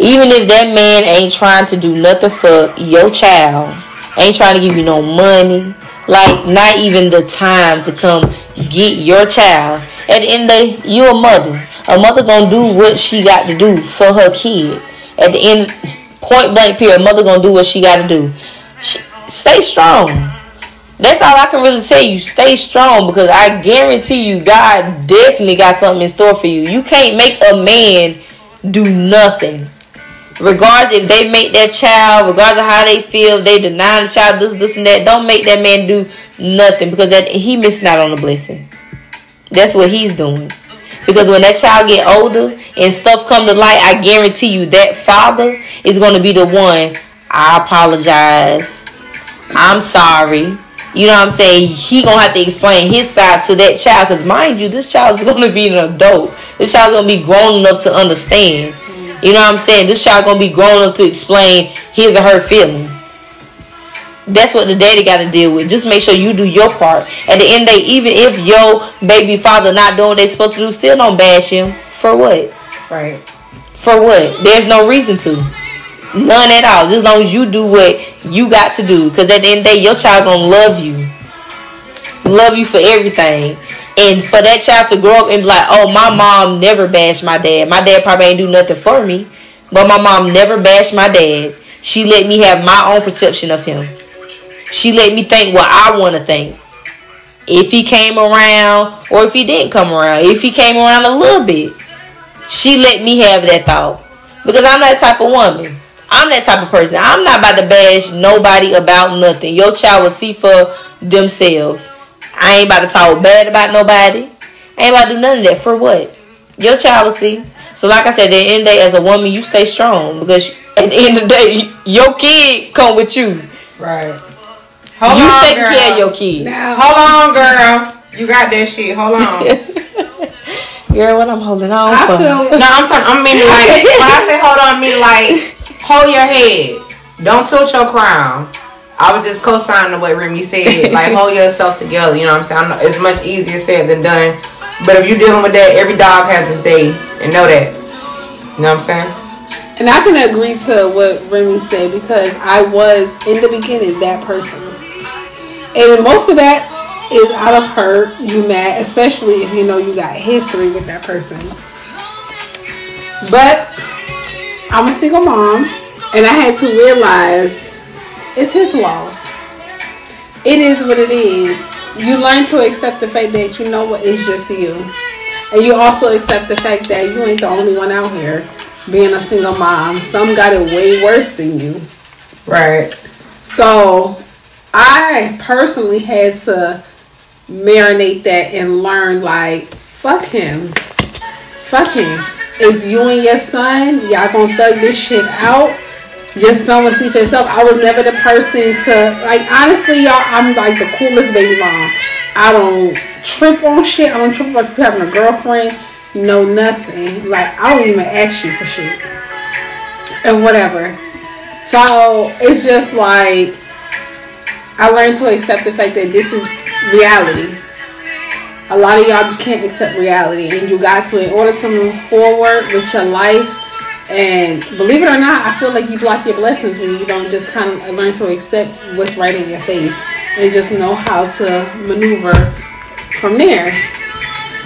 Even if that man ain't trying to do nothing for your child, ain't trying to give you no money, like not even the time to come get your child. At the end of the day, you a mother. A mother gonna do what she got to do for her kid. At the end, point blank period, mother gonna do what she got to do. She, stay strong. That's all I can really tell you. Stay strong because I guarantee you, God definitely got something in store for you. You can't make a man do nothing. Regardless if they make that child, regardless of how they feel, they deny the child this, this, and that. Don't make that man do nothing because that he missing out on the blessing. That's what he's doing. Because when that child get older and stuff come to light, I guarantee you that father is going to be the one. I apologize. I'm sorry. You know what I'm saying? He gonna have to explain his side to that child. Cause mind you, this child is gonna be an adult. This child is gonna be grown enough to understand. You know what I'm saying? This child gonna be grown up to explain his or her feelings. That's what the daddy got to deal with. Just make sure you do your part. At the end of the day, even if your baby father not doing what they supposed to do, still don't bash him. For what? Right. For what? There's no reason to. None at all. Just as long as you do what you got to do. Because at the end of the day, your child gonna love you. Love you for everything. And for that child to grow up and be like, oh, my mom never bashed my dad. My dad probably ain't do nothing for me. But my mom never bashed my dad. She let me have my own perception of him. She let me think what I want to think. If he came around or if he didn't come around. If he came around a little bit. She let me have that thought. Because I'm that type of woman. I'm that type of person. I'm not about to bash nobody about nothing. Your child will see for themselves. I ain't about to talk bad about nobody. I ain't about to do none of that. For what? Your child will see. So like I said, at the end of the day, as a woman, you stay strong. Because at the end of the day, your kid come with you. Right. Hold you on, taking girl. care of your kid. Now, Hold on, girl. You got that shit. Hold on. Girl, what I'm holding on I for. feel No, I'm talking. I mean, like when I say hold on, I mean like hold your head. Don't tilt your crown. I was just co-signing what Remy said. Like hold yourself together. You know what I'm saying? It's much easier said than done. But if you're dealing with that, every dog has his day, and know that. You know what I'm saying? And I can agree to what Remy said because I was in the beginning that person. And most of that is out of hurt, you mad, especially if you know you got history with that person. But I'm a single mom and I had to realize it's his loss. It is what it is. You learn to accept the fact that you know what is just you. And you also accept the fact that you ain't the only one out here being a single mom. Some got it way worse than you. Right. So I personally had to marinate that and learn like, fuck him. Fuck him. It's you and your son, y'all gonna thug this shit out. Your someone see for himself. I was never the person to like honestly y'all I'm like the coolest baby mom. I don't trip on shit. I don't trip on having a girlfriend. No nothing. Like I don't even ask you for shit. And whatever. So it's just like I learned to accept the fact that this is reality. A lot of y'all can't accept reality, and you got to, in order to move forward with your life. And believe it or not, I feel like you block your blessings when you don't just kind of learn to accept what's right in your face and just know how to maneuver from there.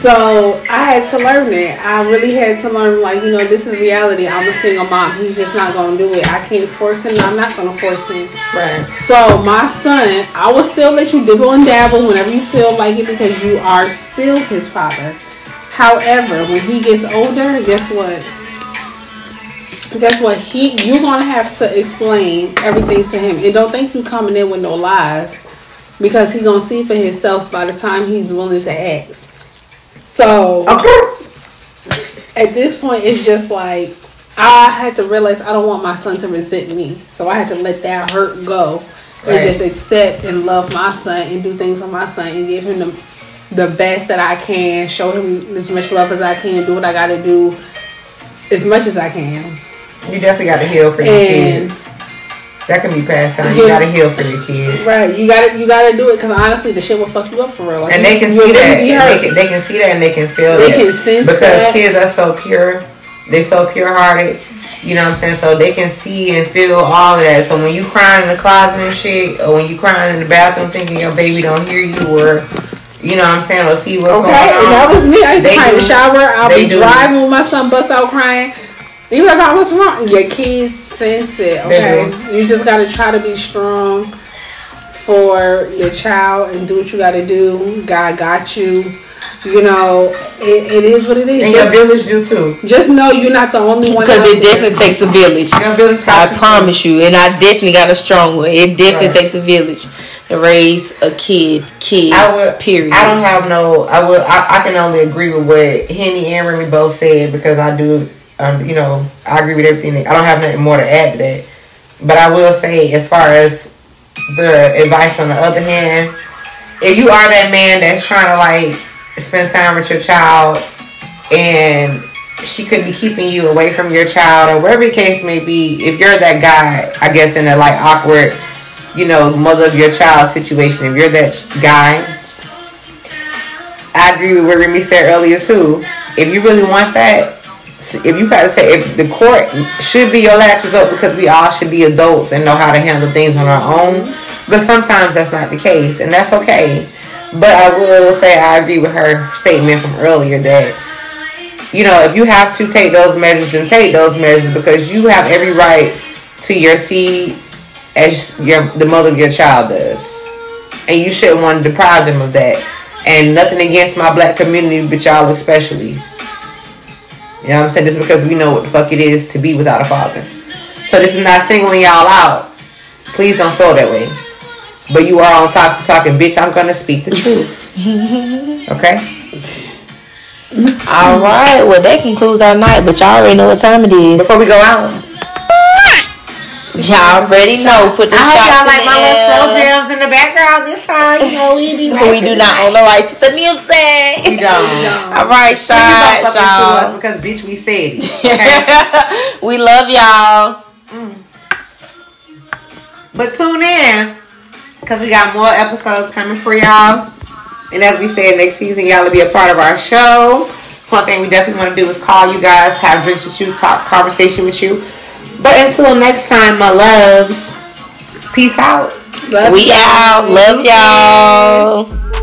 So I had to learn it. I really had to learn, like, you know, this is reality. I'm a single mom. He's just not going to do it. I can't force him. I'm not going to force him. Right. So my son, I will still let you dibble and dabble whenever you feel like it because you are still his father. However, when he gets older, guess what? Guess what? He you're gonna have to explain everything to him. And don't think you coming in with no lies. Because he gonna see for himself by the time he's willing to ask. So at this point it's just like I had to realize I don't want my son to resent me. So I had to let that hurt go right. and just accept and love my son and do things for my son and give him the the best that I can, show him as much love as I can, do what I got to do as much as I can. You definitely got to heal for your and, kids. That can be passed down. You, gotta heal for your kids. Right. You gotta you gotta do it because honestly, the shit will fuck you up for real. Like, and they can see that. They can, they can see that and they can feel it. they. Can sense because that. kids are so pure. They're so pure hearted. You know what I'm saying? So they can see and feel all of that. So when you crying in the closet and shit, or when you crying in the bathroom thinking your baby don't hear you, or you know what I'm saying, or see what's okay, going on. Okay, that was me. I used to cry in the shower. I'll be do. driving with my son, bust out crying. You like, oh, what's wrong? Your kids sense it. Okay, you just gotta try to be strong for your child and do what you gotta do. God got you. You know, it, it is what it is. And just, your village do too. Just know you're not the only one. Because it definitely takes a village. Your village I promise you, and I definitely got a strong one. It definitely right. takes a village to raise a kid. Kids. I would, period. I don't have no. I will. I, I can only agree with what Henny and Remy both said because I do. Um, you know, I agree with everything. I don't have nothing more to add to that. But I will say, as far as the advice on the other hand, if you are that man that's trying to like spend time with your child and she could be keeping you away from your child or whatever the case may be if you're that guy i guess in a like awkward you know mother of your child situation if you're that guy i agree with what remy said earlier too if you really want that if you got to take if the court should be your last resort because we all should be adults and know how to handle things on our own but sometimes that's not the case and that's okay but I will say I agree with her statement from earlier that you know if you have to take those measures, then take those measures because you have every right to your seed as your the mother of your child does, and you shouldn't want to deprive them of that. And nothing against my black community, but y'all especially. You know what I'm saying? Just because we know what the fuck it is to be without a father. So this is not singling y'all out. Please don't feel that way. But you are on top to talking, bitch. I'm gonna speak the truth. okay. All right. Well, that concludes our night. But y'all already know what time it is. Before we go out. Y'all already know. Put the I shots y'all like my little slow jams in the background this time. You know we be We do not own the rights to the music. We don't. we don't. All right, shots, y'all. Because bitch, we said it. Okay? we love y'all. Mm. But tune in because we got more episodes coming for y'all. And as we said, next season, y'all will be a part of our show. So one thing we definitely want to do is call you guys, have drinks with you, talk conversation with you. But until next time, my loves, peace out. Love we y'all. out. Love y'all.